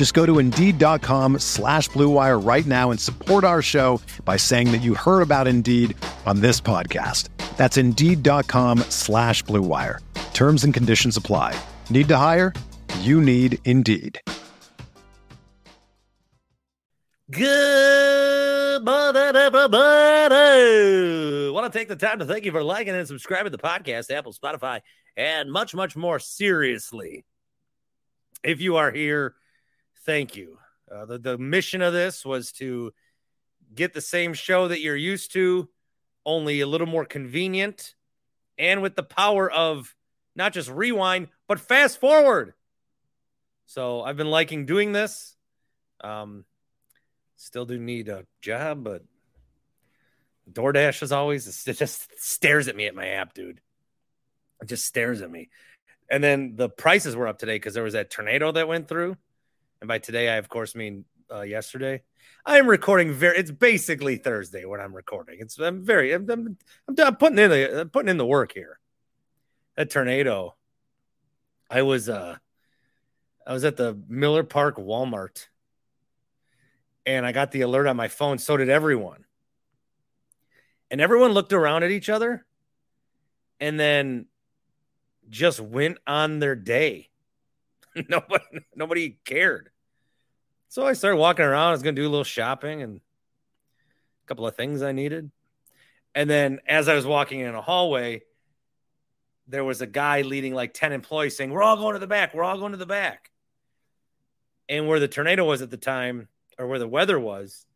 Just go to Indeed.com slash BlueWire right now and support our show by saying that you heard about Indeed on this podcast. That's Indeed.com slash BlueWire. Terms and conditions apply. Need to hire? You need Indeed. Good morning, everybody. Want to take the time to thank you for liking and subscribing to the podcast, Apple, Spotify, and much, much more. Seriously, if you are here, thank you. Uh, the, the mission of this was to get the same show that you're used to, only a little more convenient, and with the power of not just rewind, but fast forward. So I've been liking doing this. Um, Still do need a job, but DoorDash is always it just stares at me at my app, dude. It just stares at me. And then the prices were up today because there was that tornado that went through. And by today, I of course mean uh, yesterday. I am recording very. It's basically Thursday when I'm recording. It's I'm very. I'm I'm, I'm putting in the I'm putting in the work here. That tornado. I was uh, I was at the Miller Park Walmart and I got the alert on my phone. So did everyone. And everyone looked around at each other and then just went on their day. nobody, nobody cared. So I started walking around. I was going to do a little shopping and a couple of things I needed. And then as I was walking in a hallway, there was a guy leading like 10 employees saying, We're all going to the back. We're all going to the back. And where the tornado was at the time, or where the weather was,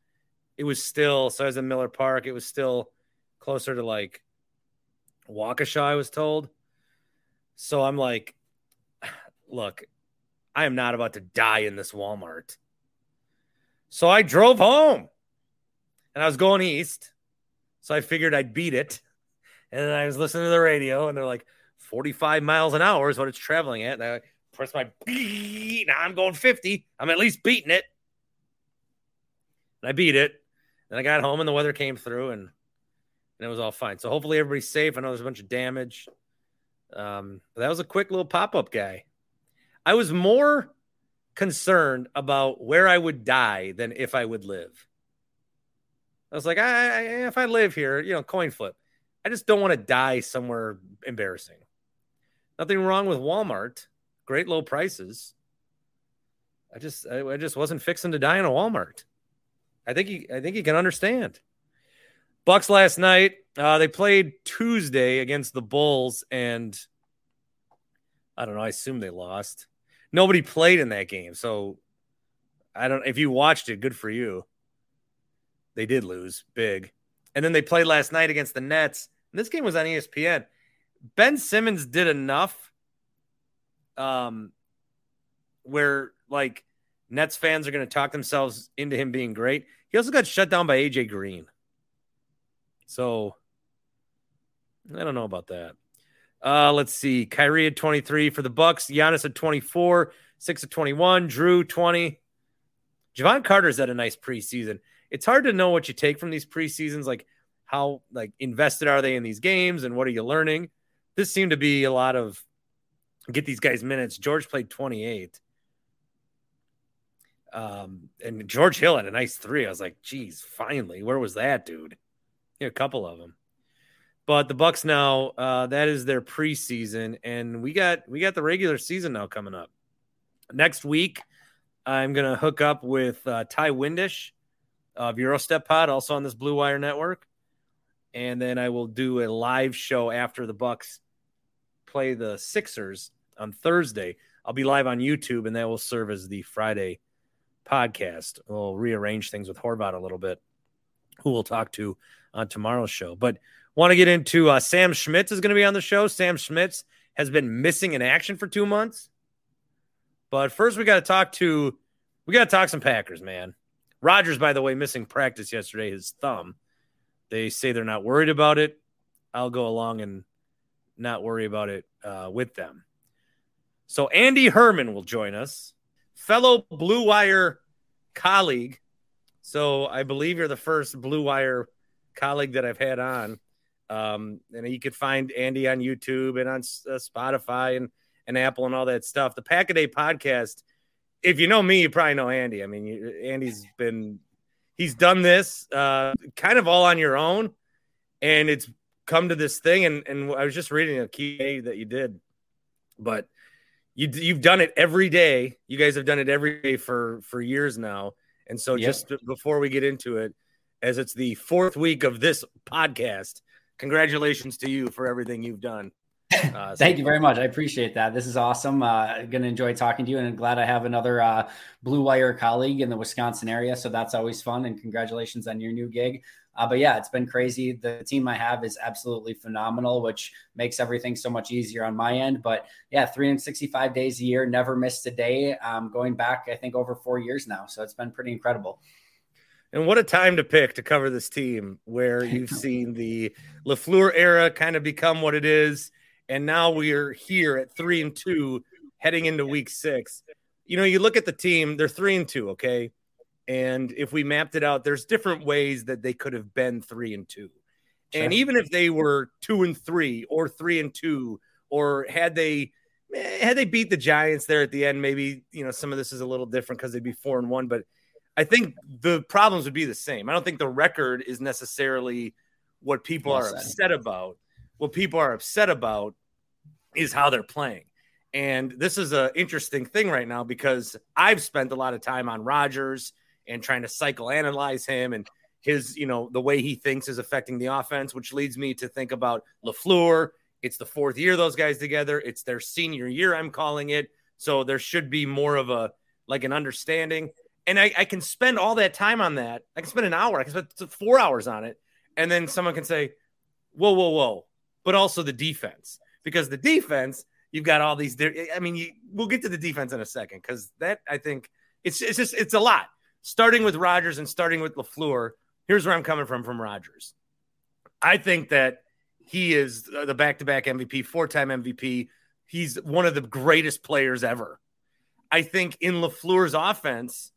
it was still so as in Miller Park, it was still closer to like Waukesha, I was told. So I'm like, look, I am not about to die in this Walmart. So I drove home and I was going east. So I figured I'd beat it. And then I was listening to the radio and they're like, 45 miles an hour is what it's traveling at. And I press my, now I'm going 50. I'm at least beating it and I beat it. And I got home and the weather came through and and it was all fine. So hopefully everybody's safe. I know there's a bunch of damage. Um, that was a quick little pop up guy. I was more concerned about where I would die than if I would live. I was like, I, I, if I live here, you know, coin flip. I just don't want to die somewhere embarrassing. Nothing wrong with Walmart. Great low prices. I just, I, I just wasn't fixing to die in a Walmart. I think he I think he can understand. Bucks last night, uh, they played Tuesday against the Bulls, and I don't know. I assume they lost. Nobody played in that game, so I don't. If you watched it, good for you. They did lose big, and then they played last night against the Nets. And this game was on ESPN. Ben Simmons did enough, um, where like Nets fans are going to talk themselves into him being great. He also got shut down by AJ Green. So I don't know about that. Uh, let's see. Kyrie at 23 for the Bucks. Giannis at 24, 6 at 21, Jrue 20. Jevon Carter's had a nice preseason. It's hard to know what you take from these preseasons, like how like invested are they in these games and what are you learning? This seemed to be a lot of get these guys minutes. George played 28. Um, and George Hill had a nice three. I was like, geez, finally, where was that dude? Yeah, a couple of them. But the Bucks now, uh, that is their preseason, and we got we got the regular season now coming up. Next week, I'm gonna hook up with uh, Ty Windish of Eurostep Pod, also on this Blue Wire Network, and then I will do a live show after the Bucks play the Sixers on Thursday. I'll be live on YouTube, and that will serve as the Friday podcast. We'll rearrange things with Horvat a little bit, who we'll talk to on tomorrow's show. But want to get into uh, Sam Schmitz is going to be on the show. Sam Schmitz has been missing in action for two months. But first, we got to talk to we got to talk some Packers, man. Rodgers, by the way, missing practice yesterday, his thumb. They say they're not worried about it. I'll go along and not worry about it uh, with them. So Andy Herman will join us, fellow Blue Wire colleague. So I believe you're the first Blue Wire colleague that I've had on. Um, and you could find Andy on YouTube and on uh, Spotify and, and Apple and all that stuff. The Pack a Day podcast. If you know me, you probably know Andy. I mean, you, Andy's been he's done this uh, kind of all on your own, and it's come to this thing. And and I was just reading a key that you did, but you you've done it every day. You guys have done it every day for for years now. And so, yep. just before we get into it, as it's the fourth week of this podcast, congratulations to you for everything you've done. Uh, Thank you very much. I appreciate that. This is awesome. Uh, going to enjoy talking to you, and I'm glad I have another uh, Blue Wire colleague in the Wisconsin area. So that's always fun. And congratulations on your new gig. Uh, but yeah, it's been crazy. The team I have is absolutely phenomenal, which makes everything so much easier on my end. But yeah, 365 days a year, never missed a day. Um, going back, I think over four years now. So it's been pretty incredible. And what a time to pick to cover this team where you've seen the LaFleur era kind of become what it is. And now we are here at three and two heading into week six. You know, you look at the team, they're three and two, okay? And if we mapped it out, there's different ways that they could have been three and two. Sure. And even if they were two and three or three and two, or had they eh, had they beat the Giants there at the end, maybe you know some of this is a little different because they'd be four and one. But I think the problems would be the same. I don't think the record is necessarily what people well are said. upset about. What people are upset about is how they're playing. And this is an interesting thing right now because I've spent a lot of time on Rodgers and trying to psychoanalyze him and his, you know, the way he thinks is affecting the offense, which leads me to think about LaFleur. It's the fourth year those guys together. It's their senior year, I'm calling it. So there should be more of a like an understanding. And I, I can spend all that time on that. I can spend an hour, I can spend four hours on it. And then someone can say, Whoa, whoa, whoa. But also the defense. Because the defense, you've got all these. I mean, you, we'll get to the defense in a second because that I think it's it's just it's a lot starting with Rodgers and starting with LaFleur, here's where I'm coming from from Rodgers. I think that he is the back to back MVP, four time MVP. He's one of the greatest players ever. I think in LaFleur's offense,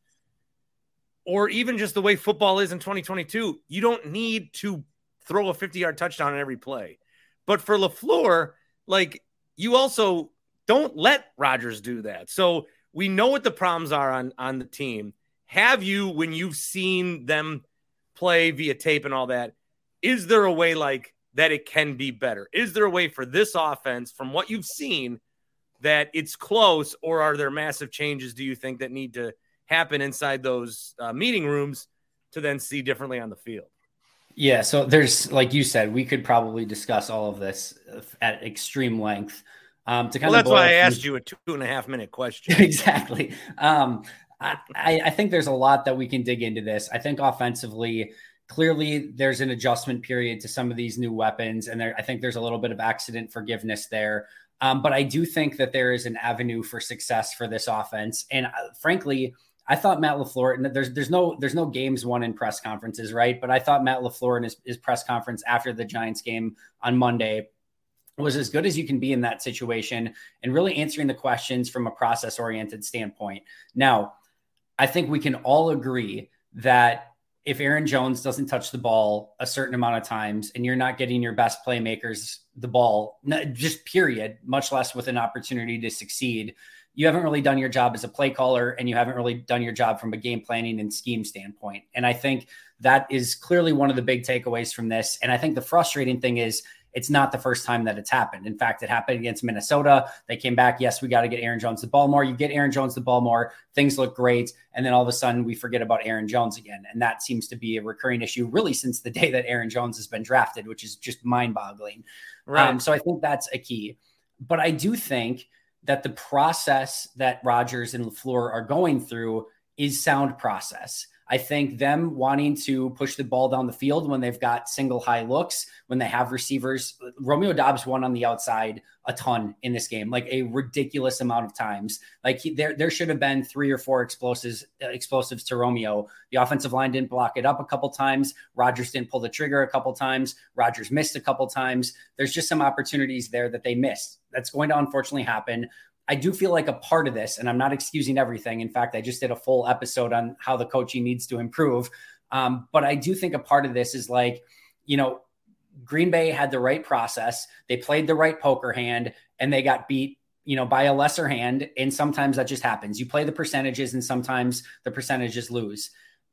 or even just the way football is in 2022, you don't need to throw a 50 yard touchdown on every play. But for LaFleur, like you also don't let Rodgers do that. So we know what the problems are on, on the team have you when you've seen them play via tape and all that is there a way like that it can be better is there a way for this offense from what you've seen that it's close or are there massive changes do you think that need to happen inside those uh, meeting rooms to then see differently on the field yeah so there's like you said we could probably discuss all of this at extreme length um, to kind of. that's why I asked you a two and a half minute question. exactly. Um, I, I think there's a lot that we can dig into this. I think offensively, clearly there's an adjustment period to some of these new weapons, and there, I think there's a little bit of accident forgiveness there. Um, but I do think that there is an avenue for success for this offense, and uh, frankly, I thought Matt LaFleur. And there's there's no there's no games won in press conferences, right? But I thought Matt LaFleur in his, his press conference after the Giants game on Monday was as good as you can be in that situation and really answering the questions from a process oriented standpoint. Now, I think we can all agree that if Aaron Jones doesn't touch the ball a certain amount of times and you're not getting your best playmakers the ball, just period, much less with an opportunity to succeed, you haven't really done your job as a play caller and you haven't really done your job from a game planning and scheme standpoint. And I think that is clearly one of the big takeaways from this. And I think the frustrating thing is It's not the first time that it's happened. In fact, it happened against Minnesota. They came back. Yes, we got to get Aaron Jones the ball more. You get Aaron Jones the ball more, things look great. And then all of a sudden we forget about Aaron Jones again. And that seems to be a recurring issue really since the day that Aaron Jones has been drafted, which is just mind boggling. Right. Um, so I think that's a key. But I do think that the process that Rodgers and LaFleur are going through is sound process. I think them wanting to push the ball down the field when they've got single high looks, when they have receivers. Romeo Doubs won on the outside a ton in this game, like a ridiculous amount of times. Like he, there, there should have been three or four explosives, uh, explosives to Romeo. The offensive line didn't block it up a couple times. Rodgers didn't pull the trigger a couple times. Rodgers missed a couple times. There's just some opportunities there that they missed. That's going to unfortunately happen. I do feel like a part of this, and I'm not excusing everything. In fact, I just did a full episode on how the coaching needs to improve. Um, but I do think a part of this is like, you know, Green Bay had the right process, they played the right poker hand, and they got beat, you know, by a lesser hand. And sometimes that just happens. You play the percentages, and sometimes the percentages lose.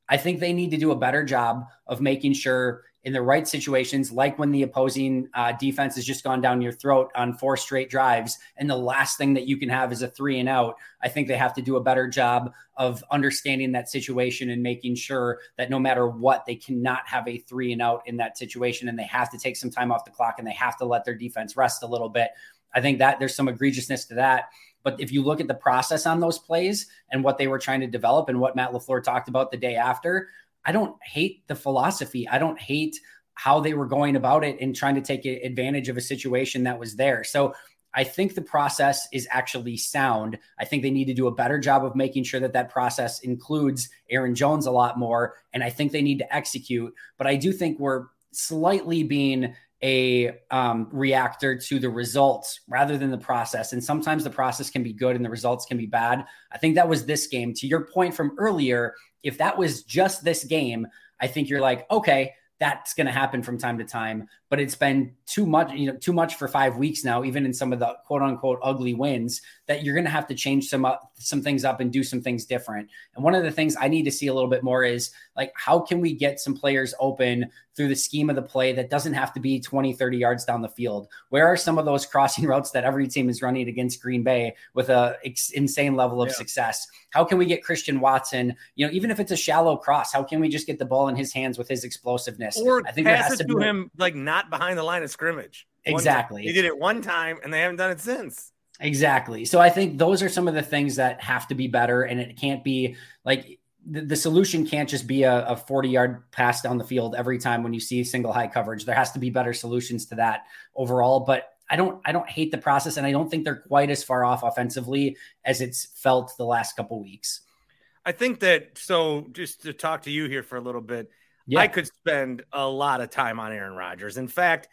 I think they need to do a better job of making sure in the right situations, like when the opposing uh, defense has just gone down your throat on four straight drives, and the last thing that you can have is a three and out. I think they have to do a better job of understanding that situation and making sure that no matter what, they cannot have a three and out in that situation, and they have to take some time off the clock and they have to let their defense rest a little bit. I think that there's some egregiousness to that. But if you look at the process on those plays and what they were trying to develop and what Matt LaFleur talked about the day after, I don't hate the philosophy. I don't hate how they were going about it and trying to take advantage of a situation that was there. So I think the process is actually sound. I think they need to do a better job of making sure that that process includes Aaron Jones a lot more. And I think they need to execute. But I do think we're slightly being a um, reactor to the results rather than the process. And sometimes the process can be good and the results can be bad. I think that was this game. To your point from earlier, if that was just this game, I think you're like, okay, that's going to happen from time to time. But it's been too much, you know, too much for five weeks now, even in some of the quote unquote ugly wins, that you're going to have to change some up, some things up and do some things different. And one of the things I need to see a little bit more is like, how can we get some players open through the scheme of the play that doesn't have to be 20, 30 yards down the field? Where are some of those crossing routes that every team is running against Green Bay with a ex- insane level of yeah. success? How can we get Christian Watson, you know, even if it's a shallow cross, how can we just get the ball in his hands with his explosiveness? Or I think pass it to, to him like not behind the line of scrimmage. Exactly. He did it one time and they haven't done it since. Exactly. So I think those are some of the things that have to be better. And it can't be like the, the solution can't just be a, a 40 yard pass down the field every time when you see single high coverage. There has to be better solutions to that overall. But I don't I don't hate the process and I don't think they're quite as far off offensively as it's felt the last couple weeks. I think that so just to talk to you here for a little bit, yeah. I could spend a lot of time on Aaron Rodgers. In fact,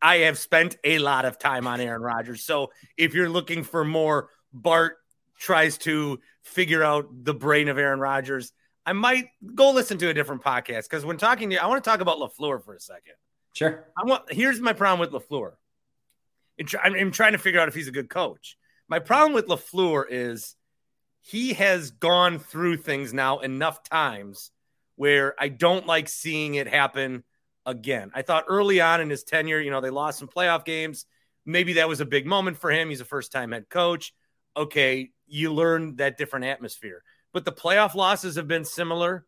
I have spent a lot of time on Aaron Rodgers. So if you're looking for more, Bart tries to figure out the brain of Aaron Rodgers. I might go listen to a different podcast because when talking to you, I want to talk about LaFleur for a second. Sure. I want here's my problem with LaFleur. I'm trying to figure out if he's a good coach. My problem with LaFleur is he has gone through things now enough times where I don't like seeing it happen again. I thought early on in his tenure, you know, they lost some playoff games. Maybe that was a big moment for him. He's a first time head coach. Okay, you learn that different atmosphere. But the playoff losses have been similar.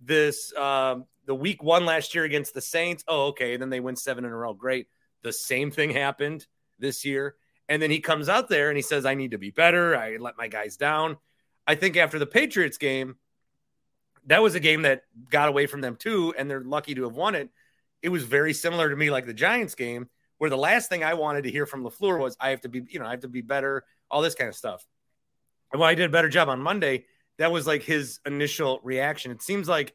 This um, the week one last year against the Saints. Oh, okay. Then they win seven in a row. Great. The same thing happened this year. And then he comes out there and he says, I need to be better. I let my guys down. I think after the Patriots game, that was a game that got away from them too, and they're lucky to have won it. It was very similar to me, like the Giants game, where the last thing I wanted to hear from LaFleur was, I have to be, you know, I have to be better, all this kind of stuff. And when I did a better job on Monday, that was like his initial reaction. It seems like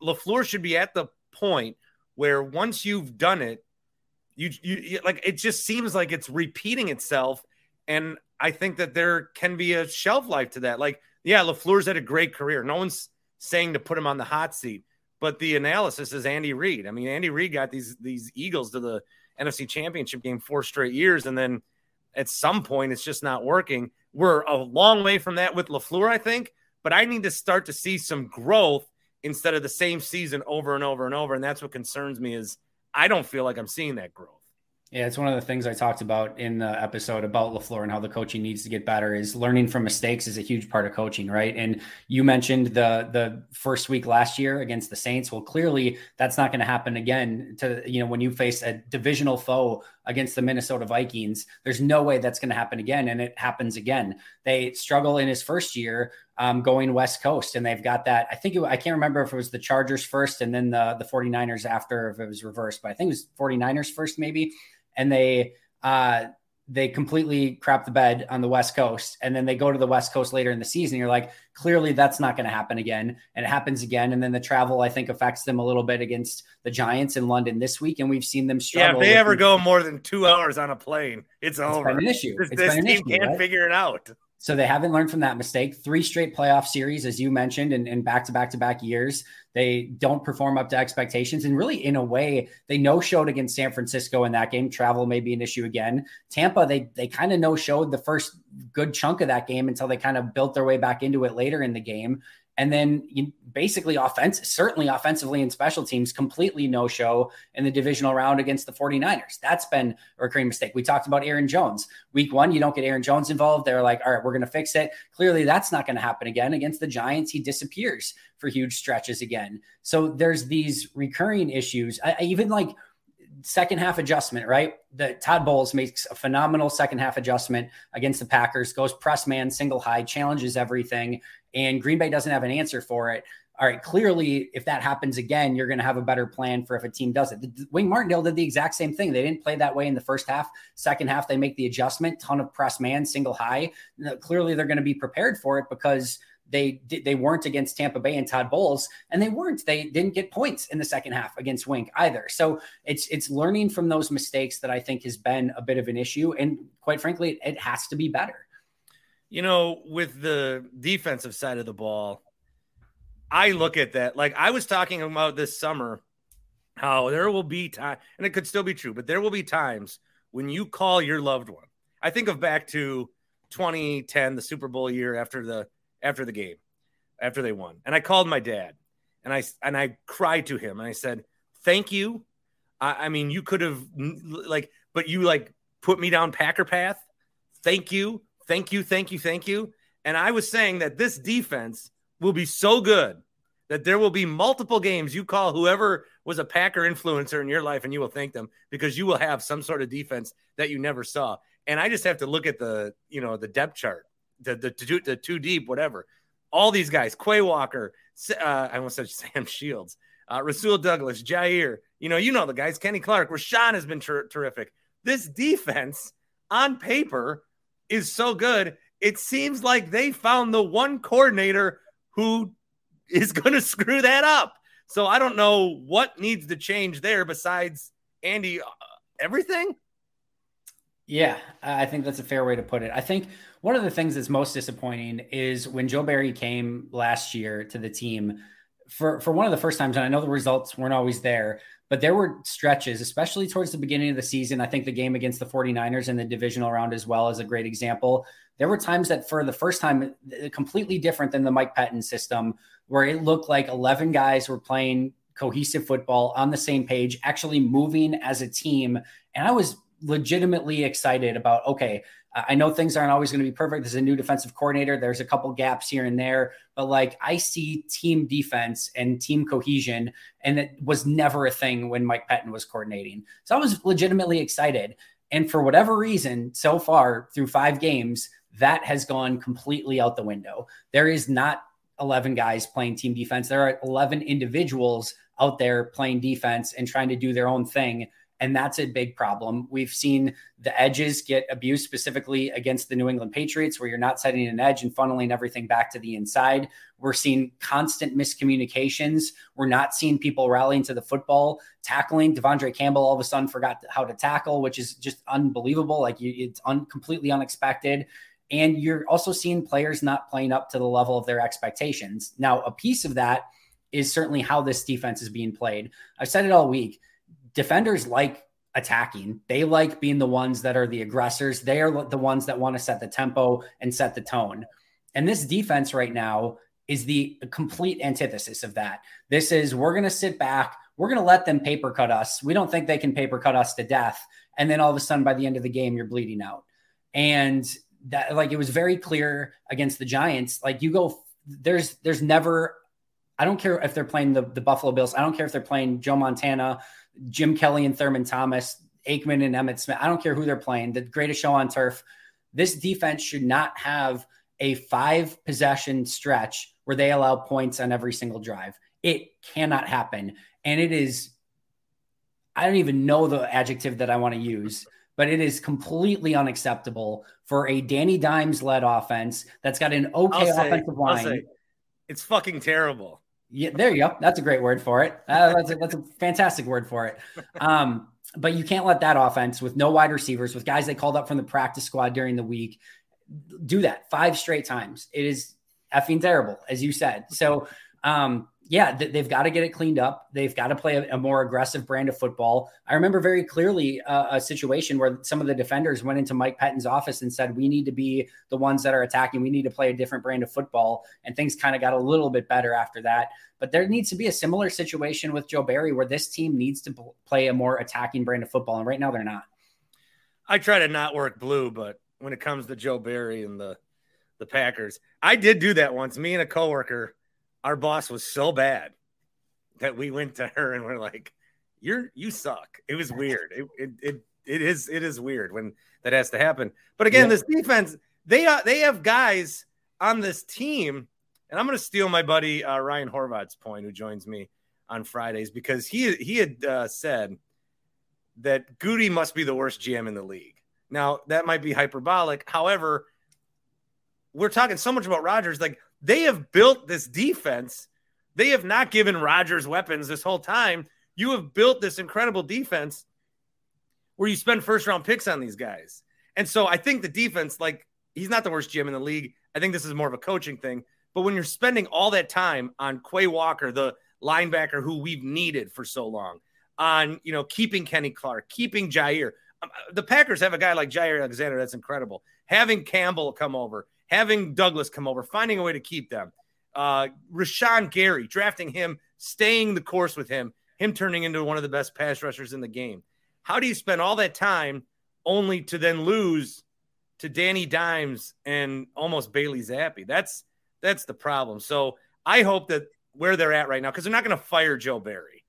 LaFleur should be at the point where once you've done it, you, you like it just seems like it's repeating itself. And I think that there can be a shelf life to that. Like, yeah, LaFleur's had a great career. No one's saying to put him on the hot seat, but the analysis is Andy Reid. I mean, Andy Reid got these these Eagles to the NFC Championship game four straight years, and then at some point it's just not working. We're a long way from that with LaFleur, I think, but I need to start to see some growth instead of the same season over and over and over. And that's what concerns me is I don't feel like I'm seeing that growth. Yeah, it's one of the things I talked about in the episode about LaFleur and how the coaching needs to get better is learning from mistakes is a huge part of coaching, right? And you mentioned the the first week last year against the Saints. Well, clearly that's not going to happen again to you know when you face a divisional foe against the Minnesota Vikings. There's no way that's going to happen again and it happens again. They struggle in his first year um, going West Coast and they've got that I think it, I can't remember if it was the Chargers first and then the the 49ers after if it was reversed, but I think it was 49ers first maybe and they uh, they completely crap the bed on the West Coast, and then they go to the West Coast later in the season. You're like, clearly that's not going to happen again, and it happens again. And then the travel, I think, affects them a little bit against the Giants in London this week, and we've seen them struggle. Yeah, if they ever go more than two hours on a plane, it's, it's over. an issue. This, this team issue, can't right? figure it out. So they haven't learned from that mistake. Three straight playoff series, as you mentioned, and back to back to back years. They don't perform up to expectations. And really, in a way, they no showed against San Francisco in that game. Travel may be an issue again. Tampa, they they kind of no showed the first good chunk of that game until they kind of built their way back into it later in the game. And then you basically offense, certainly offensively and special teams, completely no show in the divisional round against the 49ers. That's been a recurring mistake. We talked about Aaron Jones. Week one, you don't get Aaron Jones involved. They're like, all right, we're going to fix it. Clearly, that's not going to happen again. Against the Giants, he disappears for huge stretches again. So there's these recurring issues. I, I even like second half adjustment, right? The Todd Bowles makes a phenomenal second half adjustment against the Packers, goes press man, single high, challenges everything, and Green Bay doesn't have an answer for it. All right, clearly, if that happens again, you're going to have a better plan for if a team does it. Wink Martindale did the exact same thing. They didn't play that way in the first half. Second half, they make the adjustment, ton of press man, single high. Clearly, they're going to be prepared for it because they they weren't against Tampa Bay and Todd Bowles, and they weren't. They didn't get points in the second half against Wink either. So it's it's learning from those mistakes that I think has been a bit of an issue, and quite frankly, it has to be better. You know, with the defensive side of the ball, I look at that like I was talking about this summer. How there will be time, and it could still be true, but there will be times when you call your loved one. I think of back to 2010, the Super Bowl year after the after the game, after they won. And I called my dad and I and I cried to him and I said, "Thank you." I, I mean, you could have like, but you like put me down Packer path. Thank you, thank you, thank you, thank you. And I was saying that this defense will be so good that there will be multiple games you call whoever was a Packer influencer in your life and you will thank them because you will have some sort of defense that you never saw. And I just have to look at the, you know, the depth chart the the two, the two deep, whatever. All these guys, Quay Walker, uh, I almost said Sam Shields, uh, Rasul Douglas, Jaire, You know, you know the guys. Kenny Clark, Rashan has been ter- terrific. This defense on paper is so good. It seems like they found the one coordinator who is going to screw that up. So I don't know what needs to change there besides Andy. Uh, everything. Yeah, I think that's a fair way to put it. I think one of the things that's most disappointing is when Joe Barry came last year to the team for, for one of the first times, and I know the results weren't always there, but there were stretches, especially towards the beginning of the season. I think the game against the 49ers in the divisional round as well is a great example. There were times that for the first time, uh, completely different than the Mike Pettine system, where it looked like 11 guys were playing cohesive football on the same page, actually moving as a team. And I was legitimately excited about okay i know things aren't always going to be perfect. There's a new defensive coordinator. There's a couple gaps here and there but like i see team defense and team cohesion and it was never a thing when mike pettine was coordinating. So i was legitimately excited. And for whatever reason so far through five games that has gone completely out the window. There is not 11 guys playing team defense. There are 11 individuals out there playing defense and trying to do their own thing and that's a big problem. We've seen the edges get abused specifically against the New England Patriots, where you're not setting an edge and funneling everything back to the inside. We're seeing constant miscommunications. We're not seeing people rallying to the football, tackling. De'Vondre Campbell all of a sudden forgot how to tackle, which is just unbelievable. Like you, it's un, completely unexpected. And you're also seeing players not playing up to the level of their expectations. Now, a piece of that is certainly how this defense is being played. I've said it all week defenders like attacking. They like being the ones that are the aggressors. They are the ones that want to set the tempo and set the tone. And this defense right now is the complete antithesis of that. This is we're going to sit back, we're going to let them paper cut us. We don't think they can paper cut us to death. And then all of a sudden, by the end of the game, you're bleeding out. And that, like, it was very clear against the Giants. Like, you go, there's, there's never, I don't care if they're playing the, the Buffalo Bills. I don't care if they're playing Joe Montana, Jim Kelly, and Thurman Thomas, Aikman and Emmitt Smith. I don't care who they're playing. The greatest show on turf. This defense should not have a five possession stretch where they allow points on every single drive. It cannot happen. And it is, I don't even know the adjective that I want to use, but it is completely unacceptable for a Danny Dimes led offense that's got an okay say, offensive line. It's fucking terrible. Yeah, there you go. That's a great word for it. Uh, that's, a, that's a fantastic word for it. Um, but you can't let that offense with no wide receivers, with guys they called up from the practice squad during the week, do that five straight times. It is effing terrible, as you said. So, um, yeah, they've got to get it cleaned up. They've got to play a, a, more aggressive brand of football. I remember very clearly uh, a situation where some of the defenders went into Mike Pettine's office and said, "We need to be the ones that are attacking. We need to play a different brand of football." And things kind of got a little bit better after that. But there needs to be a similar situation with Joe Barry, where this team needs to play a more attacking brand of football, and right now they're not. I try to not work blue, but when it comes to Joe Barry and the the Packers. I did do that once. Me and a coworker, our boss was so bad that we went to her and we're like, "You're you suck." It was weird. It it it, it is it is weird when that has to happen. But again, yeah. this defense they uh, they have guys on this team, and I'm going to steal my buddy uh, Ryan Horvat's point, who joins me on Fridays, because he he had uh, said that Goody must be the worst GM in the league. Now, that might be hyperbolic. However, we're talking so much about Rodgers. Like they have built this defense. They have not given Rodgers weapons this whole time. You have built this incredible defense where you spend first round picks on these guys. And so I think the defense, like, he's not the worst GM in the league. I think this is more of a coaching thing. But when you're spending all that time on Quay Walker, the linebacker who we've needed for so long, on you know keeping Kenny Clark, keeping Jaire, um, the Packers have a guy like Jaire Alexander that's incredible. Having Campbell come over, having Douglas come over, finding a way to keep them. Uh, Rashan Gary, drafting him, staying the course with him, him turning into one of the best pass rushers in the game. How do you spend all that time only to then lose to Danny Dimes and almost Bailey Zappe? That's that's the problem. So I hope that where they're at right now, because they're not going to fire Joe Barry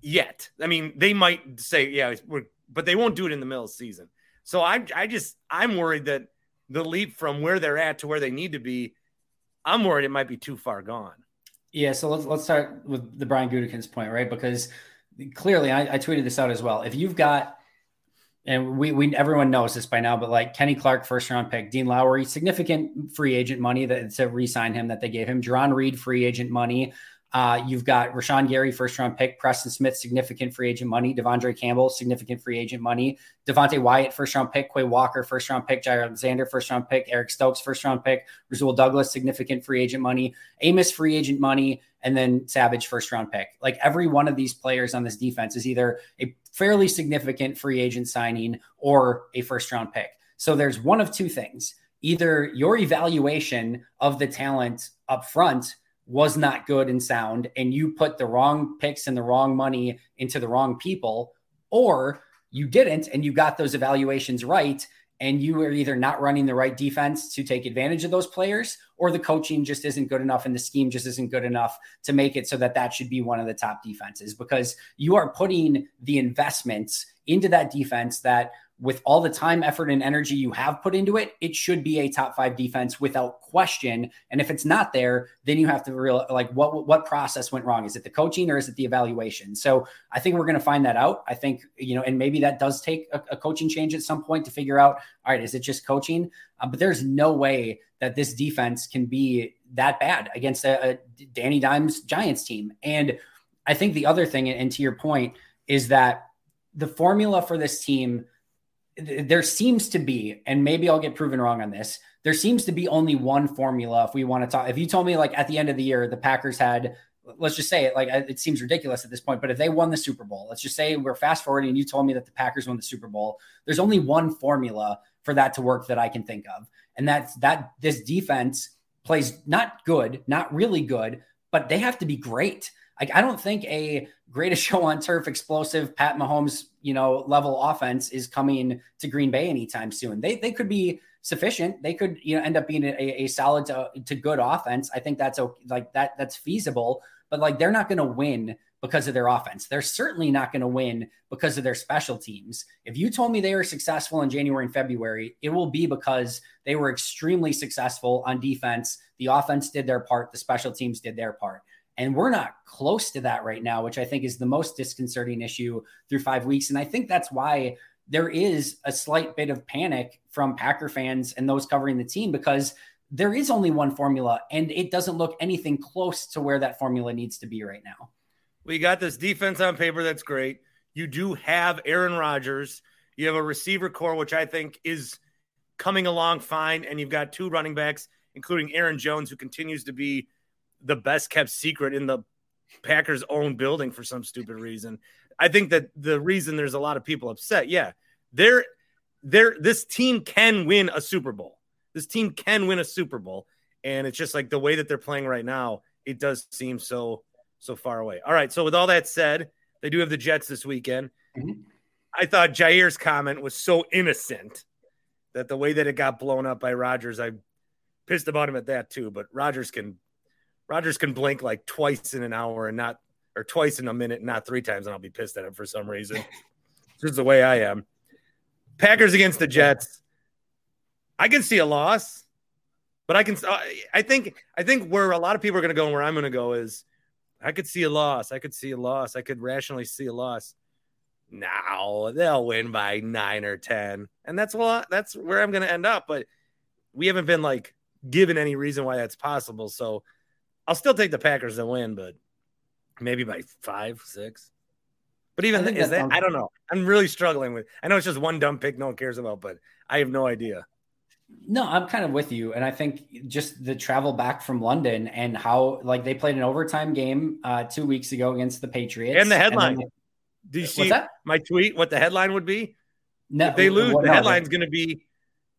yet. I mean, they might say, yeah, but they won't do it in the middle of the season. So I I just I'm worried that the leap from where they're at to where they need to be, I'm worried it might be too far gone. Yeah, so let's let's start with the Brian Gutekunst point, right? Because clearly, I, I tweeted this out as well. If you've got and we, we everyone knows this by now, but like Kenny Clark, first round pick, Dean Lowry, significant free agent money that to re-sign him that they gave him, Jarran Reed, free agent money. Uh, you've got Rashan Gary, first round pick, Preston Smith, significant free agent money, De'Vondre Campbell, significant free agent money, Devonte Wyatt, first round pick, Quay Walker, first round pick, Jaire Alexander, first round pick, Eric Stokes, first round pick, Rasul Douglas, significant free agent money, Amos, free agent money, and then Savage, first round pick. Like every one of these players on this defense is either a fairly significant free agent signing or a first round pick. So there's one of two things either your evaluation of the talent up front was not good and sound, and you put the wrong picks and the wrong money into the wrong people, or you didn't and you got those evaluations right, and you are either not running the right defense to take advantage of those players, or the coaching just isn't good enough and the scheme just isn't good enough to make it so that that should be one of the top defenses because you are putting the investments into that defense that with all the time, effort, and energy you have put into it, it should be a top five defense without question. And if it's not there, then you have to real like what what process went wrong? Is it the coaching or is it the evaluation? So I think we're going to find that out. I think you know, and maybe that does take a, a coaching change at some point to figure out. All right, is it just coaching? Uh, but there's no way that this defense can be that bad against a, a Danny Dimes Giants team. And I think the other thing, and to your point, is that the formula for this team there seems to be, and maybe I'll get proven wrong on this. There seems to be only one formula if we want to talk. If you told me like at the end of the year the Packers had, let's just say it like it seems ridiculous at this point, but if they won the Super Bowl, let's just say we're fast forwarding and you told me that the Packers won the Super Bowl. There's only one formula for that to work that I can think of, and that's that this defense plays not good, not really good, but they have to be great. Like, I don't think a greatest show on turf, explosive Pat Mahomes, you know, level offense is coming to Green Bay anytime soon. They they could be sufficient. They could you know end up being a, a solid to, to good offense. I think that's okay, like that that's feasible. But like they're not going to win because of their offense. They're certainly not going to win because of their special teams. If you told me they were successful in January and February, it will be because they were extremely successful on defense. The offense did their part, the special teams did their part. And we're not close to that right now, which I think is the most disconcerting issue through five weeks. And I think that's why there is a slight bit of panic from Packer fans and those covering the team because there is only one formula and it doesn't look anything close to where that formula needs to be right now. We got this defense on paper that's great. You do have Aaron Rodgers. You have a receiver corps, which I think is coming along fine. And you've got two running backs, including Aaron Jones, who continues to be the best kept secret in the Packers' own building for some stupid reason. I think that the reason there's a lot of people upset, yeah, they're they're this team can win a Super Bowl. This team can win a Super Bowl. And it's just like the way that they're playing right now, it does seem so so far away. All right. So with all that said, they do have the Jets this weekend. Mm-hmm. I thought Jaire's comment was so innocent that the way that it got blown up by Rodgers, I pissed about him at that too. But Rodgers can Rodgers can blink like twice in an hour and not or twice in a minute, and not three times, and I'll be pissed at him for some reason. this is the way I am. Packers against the Jets. I can see a loss, but I can. Uh, I think. I think where a lot of people are going to go and where I'm going to go is I could see a loss. I could see a loss. I could rationally see a loss. Now they'll win by nine or ten, and that's what that's where I'm going to end up. But we haven't been like given any reason why that's possible. So I'll still take the Packers to win, but maybe by five, six. But even is that, I don't know. I'm really struggling with. I know it's just one dumb pick no one cares about, but I have no idea. No, I'm kind of with you. And I think just the travel back from London and how like they played an overtime game uh, two weeks ago against the Patriots. And the headline. And Do you see my tweet? What the headline would be? No, if they lose, the headline's going to be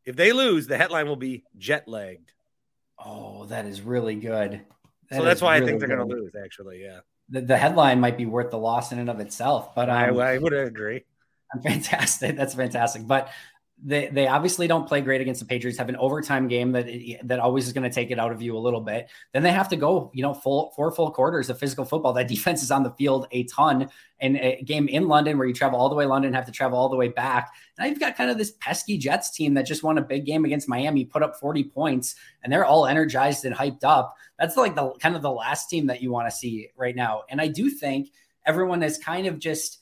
if they lose, the headline will be jet lagged. Oh, that is really good. That so that's why really I think they're going to lose, actually. Yeah. The, the headline might be worth the loss in and of itself, but um, I, I would agree. Fantastic. That's fantastic. But they they obviously don't play great against the Patriots. Have an overtime game that that always is going to take it out of you a little bit. Then they have to go, you know, full four full quarters of physical football. That defense is on the field a ton. And a game in London where you travel all the way London, have to travel all the way back. Now you've got kind of this pesky Jets team that just won a big game against Miami, put up 40 points, and they're all energized and hyped up. That's like the kind of the last team that you want to see right now. And I do think everyone is kind of just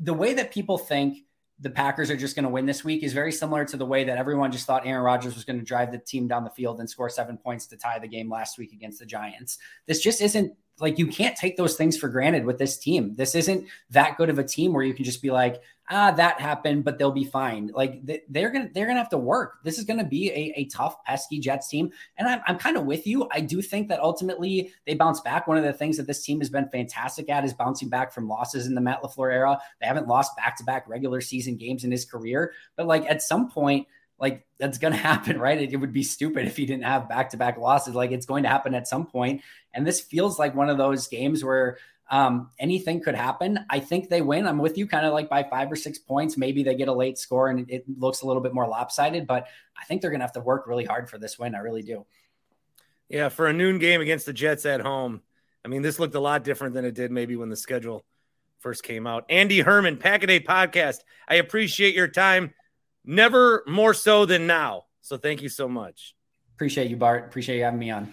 the way that people think the Packers are just going to win this week is very similar to the way that everyone just thought Aaron Rodgers was going to drive the team down the field and score seven points to tie the game last week against the Giants. This just isn't like you can't take those things for granted with this team. This isn't that good of a team where you can just be like, ah, that happened, but they'll be fine. Like they're gonna they're gonna have to work. This is gonna be a, a tough, pesky Jets team, and I'm I'm kind of with you. I do think that ultimately they bounce back. One of the things that this team has been fantastic at is bouncing back from losses in the Matt LaFleur era. They haven't lost back to back regular season games in his career, but like at some point like that's going to happen, right? It, it, would be stupid if he didn't have back to back losses. Like it's going to happen at some point. And this feels like one of those games where um, anything could happen. I think they win. I'm with you kind of like by five or six points. Maybe they get a late score and it looks a little bit more lopsided, but I think they're going to have to work really hard for this win. I really do. Yeah. For a noon game against the Jets at home, I mean, this looked a lot different than it did maybe when the schedule first came out. Andy Herman, Pack a Day Podcast. I appreciate your time. Never more so than now. So thank you so much. Appreciate you, Bart. Appreciate you having me on.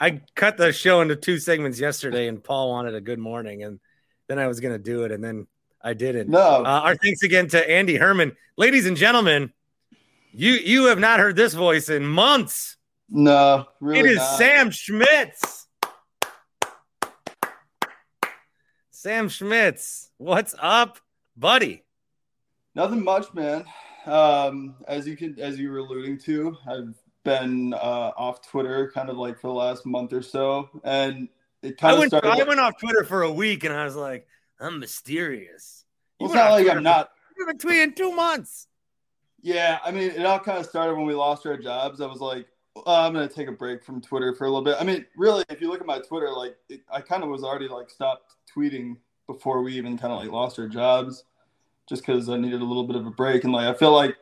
I cut the show into two segments yesterday, and Paul wanted a good morning, and then I was going to do it, and then I didn't. No. Uh, our thanks again to Andy Herman, ladies and gentlemen. You you have not heard this voice in months. No, really. it is not. Sam Schmitz. Sam Schmitz, what's up, buddy? Nothing much, man. Um, as you can, as you were alluding to, I've been uh, off Twitter kind of like for the last month or so, and it kind I of went started. I went off Twitter for a week, and I was like, I'm mysterious. Well, it's not like Twitter I'm not. You've been tweeting two months. Yeah, I mean, it all kind of started when we lost our jobs. I was like, well, I'm gonna take a break from Twitter for a little bit. I mean, really, if you look at my Twitter, like, it, I kind of was already like stopped tweeting before we even kind of like lost our jobs, just because I needed a little bit of a break. And like, I feel like it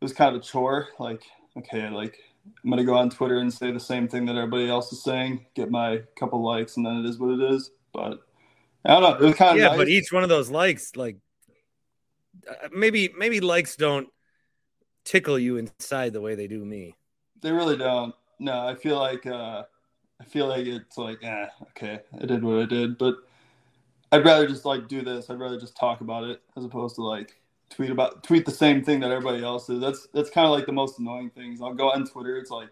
was kind of a chore. Like, okay, like I'm gonna go on Twitter and say the same thing that everybody else is saying, get my couple likes, and then it is what it is. But I don't know. It was kind of yeah, nice. but each one of those likes, like uh, maybe maybe likes don't tickle you inside the way they do me. They really don't. No, I feel like uh, I feel like it's like, eh, okay, I did what I did, but I'd rather just like do this. I'd rather just talk about it as opposed to like tweet about tweet the same thing that everybody else is. That's that's kind of like the most annoying things. I'll go on Twitter. It's like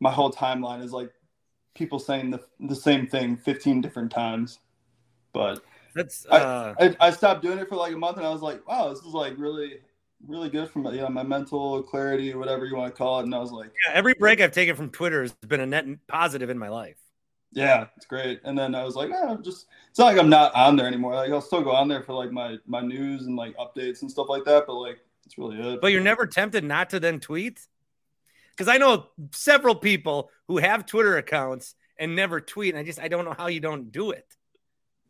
my whole timeline is like people saying the the same thing 15 different times. But That's I- uh I, I stopped doing it for like a month, and I was like, wow, this is like really really good for my you know my mental clarity or whatever you want to call it. And I was like. yeah, every break I've taken from Twitter has been a net positive in my life. Yeah, it's great. And then I was like, eh, just it's not like I'm not on there anymore. Like I'll still go on there for like my my news and like updates and stuff like that. But like it's really it. But you're never tempted not to then tweet? Because I know several people who have Twitter accounts and never tweet. And I just I don't know how you don't do it.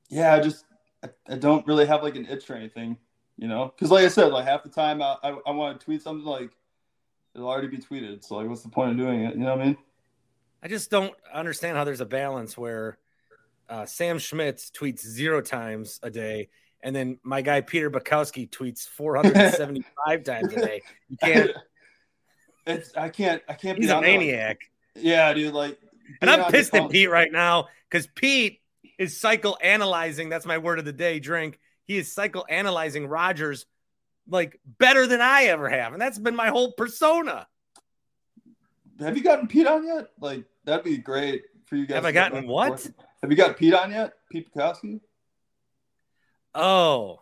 yeah, I just I, I don't really have like an itch or anything, you know. Because like I said, like half the time I I, I want to tweet something like it'll already be tweeted. So like, what's the point of doing it? You know what I mean? I just don't understand how there's a balance where uh, Sam Schmitz tweets zero times a day, and then my guy Peter Bukowski tweets 475 times a day. You can't. It's I can't I can't. He's be a there, like- maniac, yeah, dude. Like, and I'm pissed at Pete right now because Pete is psychoanalyzing. That's my word of the day. Drink. He is psychoanalyzing Rodgers like better than I ever have, and that's been my whole persona. Have you gotten Pete on yet? Like that'd be great for you guys. Have I gotten what? forth. Have you got Pete on yet? Pete Bukowski? Oh,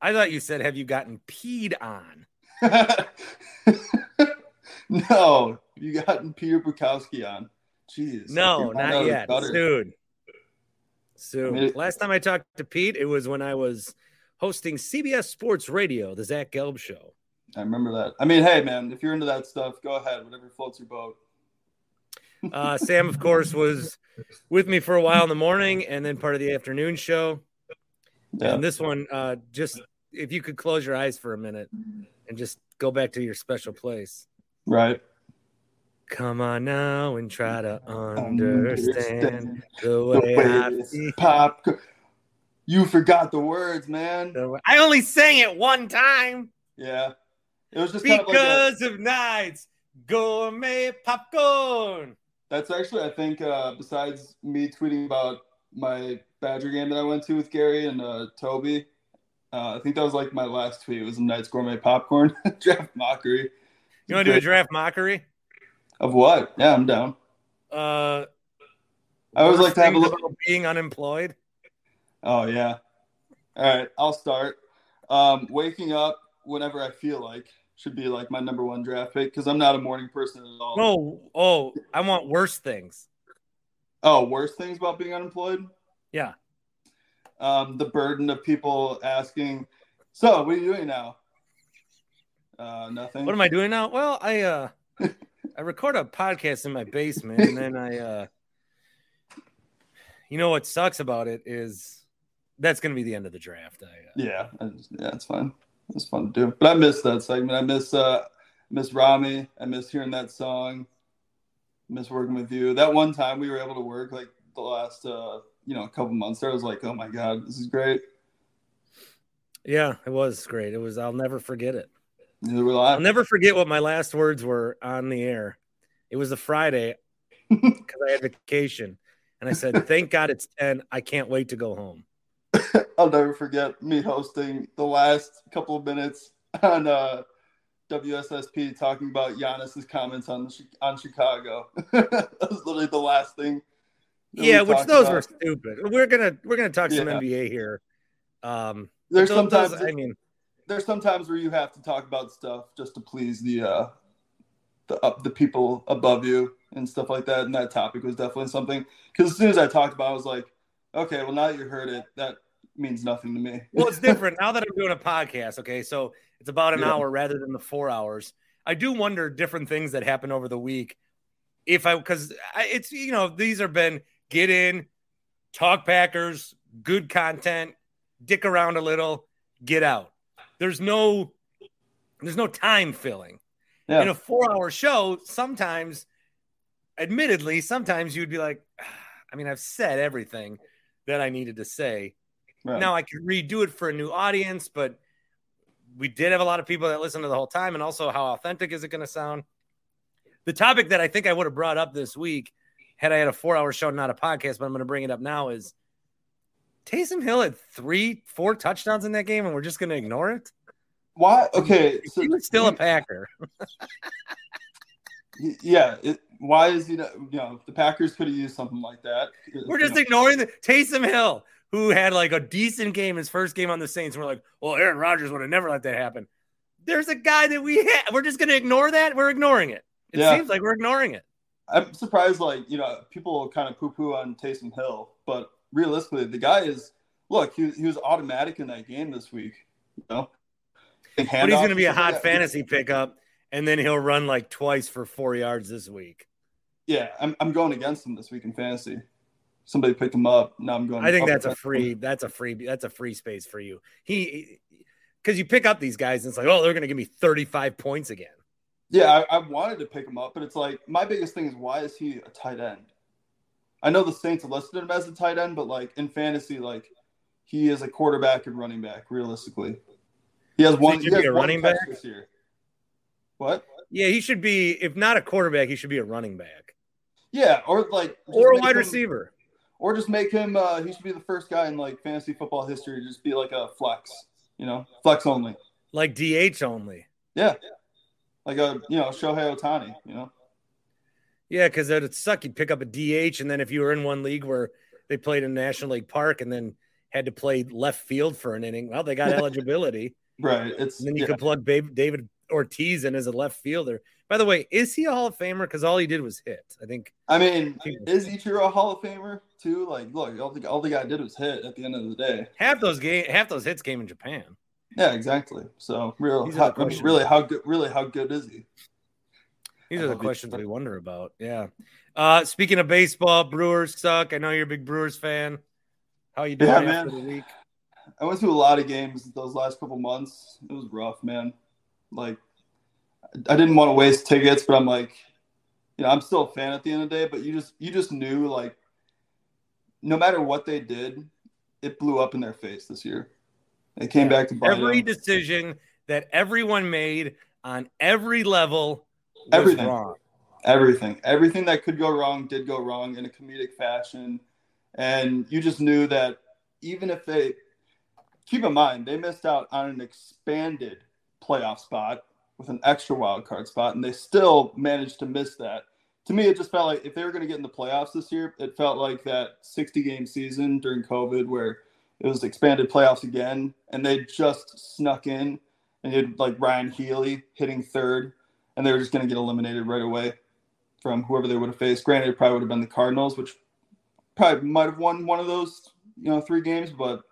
I thought you said, "Have you gotten peed on?" no, you gotten Peter Bukowski on. Jeez. No, not yet. Soon. Soon. I mean- Last time I talked to Pete, it was when I was hosting CBS Sports Radio, the Zach Gelb show. I remember that. I mean, hey, man, if you're into that stuff, go ahead. Whatever floats your boat. Uh, Sam, of course, was with me for a while in the morning and then part of the afternoon show. Yeah. And this one, uh, just if you could close your eyes for a minute and just go back to your special place. Right. Come on now and try to understand Understand the The way I pop. You forgot the words, man. Way- I only sang it one time. Yeah. It was just kind of like a, Because of nights, gourmet popcorn. That's actually, I think, uh, besides me tweeting about my Badger game that I went to with Gary and uh, Toby, uh, I think that was like my last tweet. It was a Knights Gourmet Popcorn draft mockery. You want to do a draft mockery? Of what? Yeah, I'm down. Uh, I always like to have a little. being unemployed. Oh yeah. All right, I'll start. Um, waking up whenever I feel like should be like my number one draft pick because I'm not a morning person at all. Oh, oh, I want worse things. Oh, worse things about being unemployed? Yeah. Um, the burden of people asking, "So, what are you doing now?" Uh, nothing. What am I doing now? Well, I uh I record a podcast in my basement and then I uh you know what sucks about it is that's going to be the end of the draft. I, uh, Yeah, I just, yeah, it's fine. It's fun to do. But I miss that segment. I miss uh miss Rami. I miss hearing that song. Miss working with you. That one time we were able to work like the last uh you know a couple months there I was like, oh my god, this is great. yeah, it was great. It was I'll never forget it. I'll never forget what my last words were on the air. It was a Friday because I had vacation. And I said, Thank God it's 10. I can't wait to go home. I'll never forget me hosting the last couple of minutes on uh, WSSP talking about Giannis's comments on the, on Chicago. that was literally the last thing. yeah, which those about. were stupid. We're gonna we're gonna talk some NBA here. Um There's those- sometimes those- I mean there's sometimes where you have to talk about stuff just to please the uh, the up the people above you and stuff like that. And that topic was definitely something because as soon as I talked about, it, I was like, okay, well now that you heard it, that means nothing to me. well, it's different now that I'm doing a podcast. Okay, so it's about an Yeah. hour rather than the four hours. I do wonder different things that happen over the week. If I because it's you know these have been get in, talk Packers, good content, dick around a little, get out. There's no there's no time filling yeah, in a four hour show. Sometimes, admittedly, sometimes you'd be like, "Ah, I mean, I've said everything that I needed to say. right. Now I could redo it for a new audience, but we did have a lot of people that listened to the whole time. And also, how authentic is it going to sound? The topic that I think I would have brought up this week had I had a four hour show, not a podcast, but I'm going to bring it up now is Taysom Hill had three, four touchdowns in that game, and we're just going to ignore it. why? Okay, so He was still a Packer. yeah. It, why is he? Not, you know, the Packers could have used something like that. We're just know, ignoring the Taysom Hill, who had like a decent game his first game on the Saints. We're like, well, Aaron Rodgers would have never let that happen. There's a guy that we ha- we're just going to ignore that. We're ignoring it. It Yeah. seems like we're ignoring it. I'm surprised. Like you know, people kind of poo poo on Taysom Hill, but realistically, the guy is. Look, he, he was automatic in that game this week. You know, But he's going to be a hot fantasy pickup, and then he'll run like twice for four yards this week. Yeah, I'm, I'm going against him this week in fantasy. Somebody picked him up. Now I'm going. I think that's a against him. free. That's a free. That's a free space for you. He, because you pick up these guys, and it's like, oh, they're going to give me 35 points again. Yeah, I, I wanted to pick him up, but it's like my biggest thing is why is he a tight end? I know the Saints listed him as a tight end, but like in fantasy, like he is a quarterback and running back. Realistically, he has one. he he has be a running back? this year. What? Yeah, he should be. If not a quarterback, he should be a running back Yeah, or like or a wide him- receiver. or just make him. Uh, he should be the first guy in like fantasy football history to just be like a flex. You know, flex only. like DH only. Yeah, like a you know Shohei Ohtani. You know. Yeah, because it'd suck. You'd pick up a DH, and then if you were in one league where they played in National League Park and then had to play left field for an inning, well, they got eligibility. Right. It's And then you yeah. could plug David Ortiz in as a left fielder. By the way, is he a Hall of Famer? Because all he did was hit. I think. I mean, is Ichiro a Hall of Famer too? Like, look, all the, all the guy did was hit at the end of the day. half those game, half those hits came in Japan. Yeah, exactly. So, real, how, I mean, really, how good, really, how good is he? These are the hope questions we wonder about. Yeah. Uh, speaking of baseball, Brewers suck. I know you're a big Brewers fan. How you doing Yeah, after the week? I went to a lot of games those last couple months. It was rough, man. Like, I didn't want to waste tickets, but I'm like, you know, I'm still a fan at the end of the day. But you just, you just knew, like, no matter what they did, it blew up in their face this year. It came back to Every them. decision that everyone made on every level was Everything. wrong. everything everything that could go wrong did go wrong in a comedic fashion and you just knew that even if they keep in mind they missed out on an expanded playoff spot with an extra wild card spot, and they still managed to miss that. To me, it just felt like if they were going to get in the playoffs this year, it felt like that 60 game season during COVID where it was expanded playoffs again, and they just snuck in and you had like Ryan Healy hitting third, and they were just going to get eliminated right away from whoever they would have faced. Granted, it probably would have been the Cardinals, which probably might have won one of those, you know, three games, but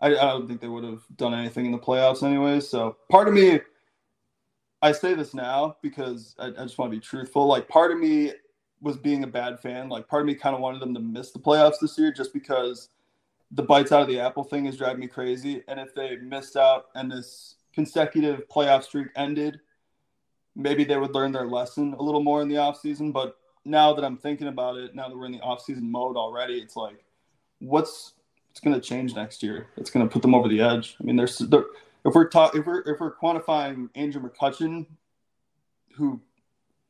I, I don't think they would have done anything in the playoffs anyway. So part of me, I say this now because I, I just want to be truthful. Like part of me was being a bad fan. Like part of me kind of wanted them to miss the playoffs this year just because the bites out of the apple thing is driving me crazy. And if they missed out and this consecutive playoff streak ended, maybe they would learn their lesson a little more in the offseason. But now that I'm thinking about it, now that we're in the offseason mode already, it's like, what's it's going to change next year? It's going to put them over the edge. I mean, there's there, if we're talking if we're if we're quantifying Andrew McCutchen, who,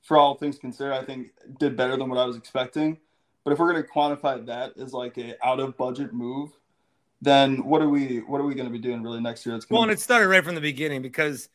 for all things considered, I think did better than what I was expecting. But if we're going to quantify that as like a out of budget move, then what are we what are we going to be doing really next year? That's well, and it started right from the beginning because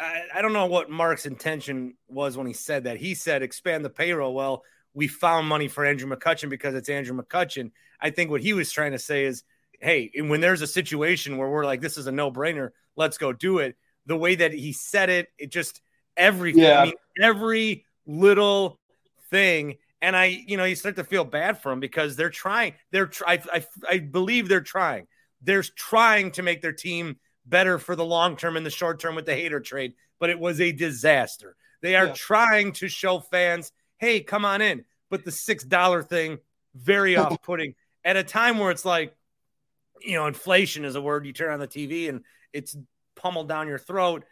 I, I don't know what Mark's intention was when he said that. He said expand the payroll. Well, we found money for Andrew McCutchen because it's Andrew McCutchen. I think what he was trying to say is, hey, when there's a situation where we're like, this is a no brainer, let's go do it. The way that he said it, it just everything, yeah. I mean, every little thing. And I, you know, you start to feel bad for them because they're trying. They're, I, I, I believe they're trying. They're trying to make their team better for the long term and the short term with the Hader trade, but it was a disaster. They are yeah. trying to show fans, hey, come on in. But the $6 thing, very off putting at a time where it's like, you know, inflation is a word you turn on the TV and it's pummeled down your throat.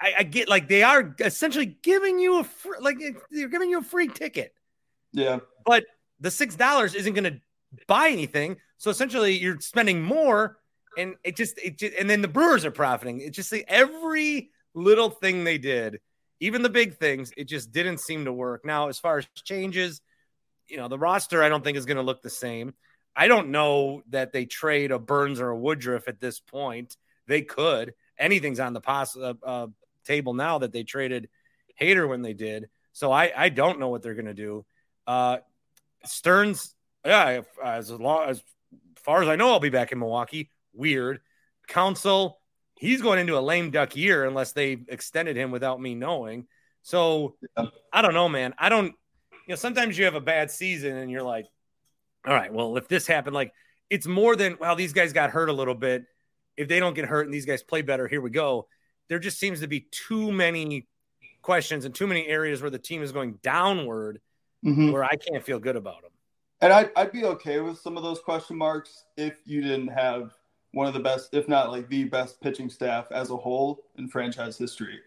I, I get like they are essentially giving you a free, like they're giving you a free ticket. Yeah. But the six dollars isn't going to buy anything. So essentially, you're spending more and it just it just, and then the Brewers are profiting. It just like every little thing they did, even the big things, it just didn't seem to work. Now, as far as changes, you know, the roster I don't think is going to look the same. I don't know that they trade a Burnes or a Woodruff at this point. They could. Anything's on the poss- uh, uh, table now that they traded Hader when they did. So I I don't know what they're going to do. Uh, Stearns, yeah, as long as far as I know, I'll be back in Milwaukee weird. Counsell, he's going into a lame duck year unless they extended him without me knowing. So. I don't know, man. I don't, you know, sometimes you have a bad season and you're like, all right, well, if this happened, like it's more than, well, these guys got hurt a little bit. If they don't get hurt and these guys play better, here we go. There just seems to be too many questions and too many areas where the team is going downward mm-hmm. where I can't feel good about them. And I'd, I'd be okay with some of those question marks if you didn't have one of the best, if not like the best pitching staff as a whole in franchise history.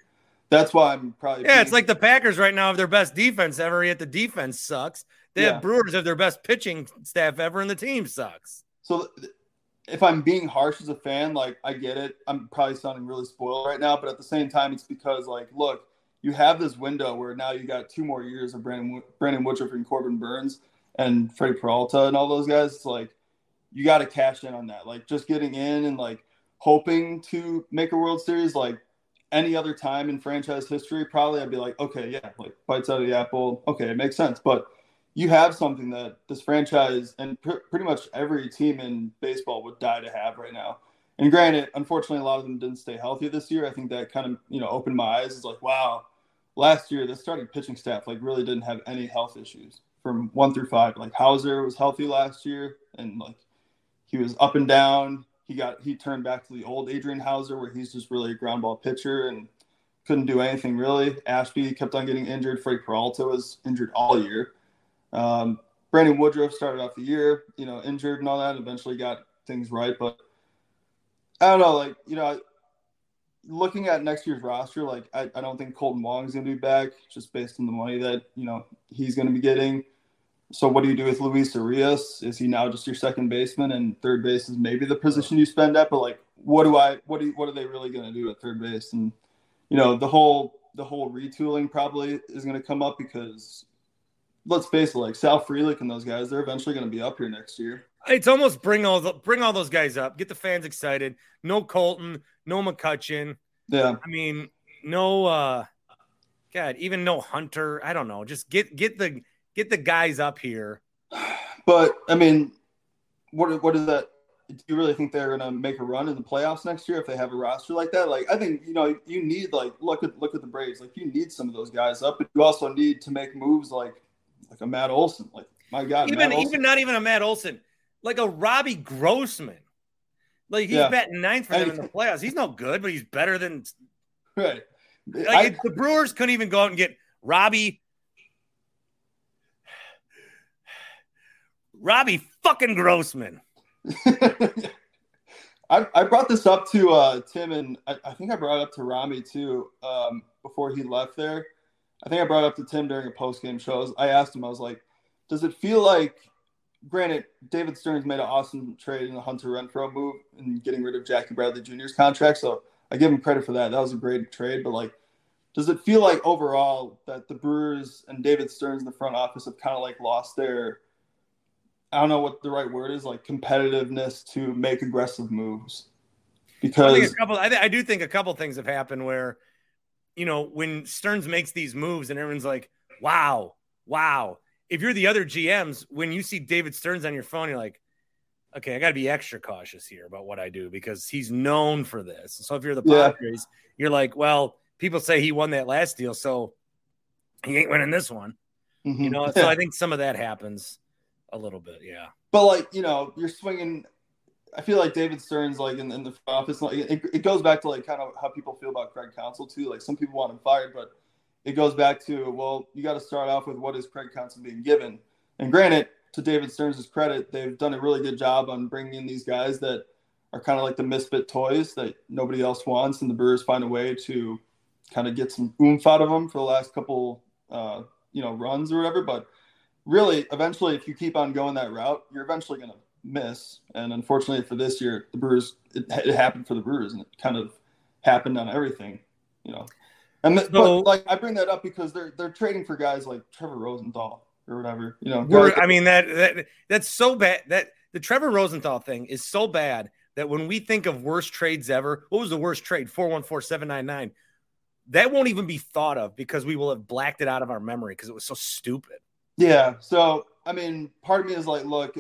That's why I'm probably. Yeah, being- it's like the Packers right now have their best defense ever, yet the defense sucks. They yeah. have Brewers have their best pitching staff ever, and the team sucks. So, if I'm being harsh as a fan, like I get it, I'm probably sounding really spoiled right now, but at the same time, it's because like, look, you have this window where now you got two more years of Brandon Brandon Woodruff and Corbin Burnes and Freddie Peralta and all those guys. It's like you got to cash in on that. Like just getting in and like hoping to make a World Series, like any other time in franchise history, probably I'd be like, okay, yeah, like bites out of the apple. Okay, it makes sense. But you have something that this franchise and pr- pretty much every team in baseball would die to have right now. And granted, unfortunately, a lot of them didn't stay healthy this year. I think that kind of you know opened my eyes. It's like, wow, last year the starting pitching staff like really didn't have any health issues from one through five. Like Houser was healthy last year, and like he was up and down. He got he turned back to the old Adrian Houser, where he's just really a ground ball pitcher and couldn't do anything really. Ashby kept on getting injured. Freddie Peralta was injured all year. Um, Brandon Woodruff started off the year, you know, injured and all that. Eventually got things right, but I don't know. Like you know, looking at next year's roster, like I, I don't think Kolten Wong is going to be back just based on the money that you know he's going to be getting. So what do you do with Luis Urias? Is he now just your second baseman and third base is maybe the position you spend at? But like, what do I? What do? You, what are they really going to do at third base? And you know, the whole the whole retooling probably is going to come up because let's face it, like Sal Frelick and those guys, they're eventually going to be up here next year. It's almost bring all the bring all those guys up, get the fans excited. No Kolten, no McCutchen. Yeah, I mean, no uh God, even no Hunter. I don't know. Just get get the get the guys up here. But I mean, what what is that? Do you really think they're gonna make a run in the playoffs next year if they have a roster like that? Like, I think you know you need like look at look at the Braves. Like, you need some of those guys up, but you also need to make moves like like a Matt Olson. Like, my God, even even not even a Matt Olson, like a Robbie Grossman. Like he's Yeah. batting ninth for them in the playoffs. He's no good, but he's better than right. like I- it- the Brewers couldn't even go out and get Robbie. Robbie fucking Grossman. I, I brought this up to uh, Tim and I, I think I brought it up to Rami too um, before he left there. I think I brought up to Tim during a post game show. I, asked him, I was like, does it feel like, granted, David Stearns made an awesome trade in the Hunter Renfroe move and getting rid of Jackie Bradley Jr.'s contract. So I give him credit for that. That was a great trade. But like, does it feel like overall that the Brewers and David Stearns in the front office have kind of like lost their I don't know what the right word is, like competitiveness to make aggressive moves. I Because think a couple. I, th- I do think a couple things have happened where, you know, when Stearns makes these moves and everyone's like, "Wow, wow." If you're the other GMs, when you see David Stearns on your phone, you're like, "Okay, I got to be extra cautious here about what I do because he's known for this." So if you're the Yeah. Padres, you're like, "Well, people say he won that last deal, so he ain't winning this one." Mhm. You know, so I think some of that happens a little bit. Yeah. but like you know, you're swinging. I feel like David Stearns like in, in the office, like it, it goes back to like kind of how people feel about Craig Counsell too. Like some people want him fired, but it goes back to well, you got to start off with what is Craig Counsell being given. And granted, to David Stearns' credit, they've done a really good job on bringing in these guys that are kind of like the misfit toys that nobody else wants, and the Brewers find a way to kind of get some oomph out of them for the last couple, uh, you know, runs or whatever. But really, eventually, if you keep on going that route, you're eventually going to miss. And unfortunately for this year, the Brewers, it, it happened for the Brewers, and it kind of happened on everything, you know. And the, So- but like I bring that up because they're they're trading for guys like Trevor Rosenthal or whatever, you know. Guys- I mean that that that's so bad that the Trevor Rosenthal thing is so bad that when we think of worst trades ever, what was the worst trade? 414-799. That won't even be thought of because we will have blacked it out of our memory because it was so stupid. Yeah. So, I mean, part of me is like, look,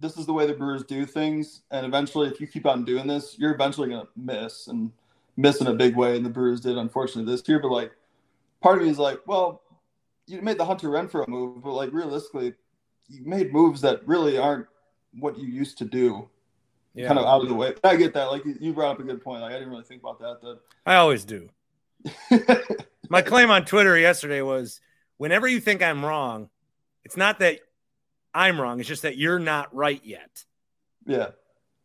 this is the way the Brewers do things. And eventually, if you keep on doing this, you're eventually going to miss and miss in a big way. And the Brewers did, unfortunately, this year. But, like, part of me is like, well, you made the Hunter Renfroe move, but, like, realistically, you made moves that really aren't what you used to do, Yeah. kind of out of the way. But I get that. Like, you brought up a good point. Like, I didn't really think about that. I always do. My claim on Twitter yesterday was whenever you think I'm wrong, it's not that I'm wrong, it's just that you're not right yet. yeah.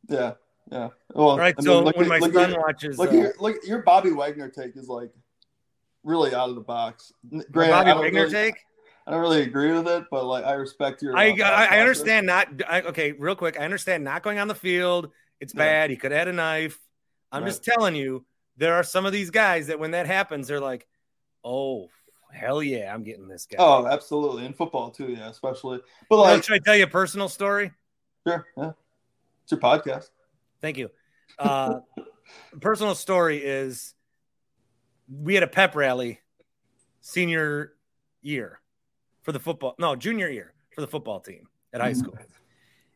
Yeah. Yeah. Well, All right. I mean, So look when my look son at- watches Look, uh, your, look, your Bobby Wagner take is like really out of the box. Granted, Bobby Wagner really, take, I don't really agree with it, but like I respect your. I, uh, I I understand not I, okay, real quick. I understand not going on the field. It's Yeah. bad. He could have had a knife. I'm Right. just telling you, there are some of these guys that when that happens, they're like, "Oh, hell yeah, I'm getting this guy." Oh, absolutely, in football too, yeah, especially. But like, should I tell you a personal story? sure, yeah, it's your podcast. Thank you. Uh, personal story is we had a pep rally senior year for the football, no, junior year for the football team at high Mhm. school.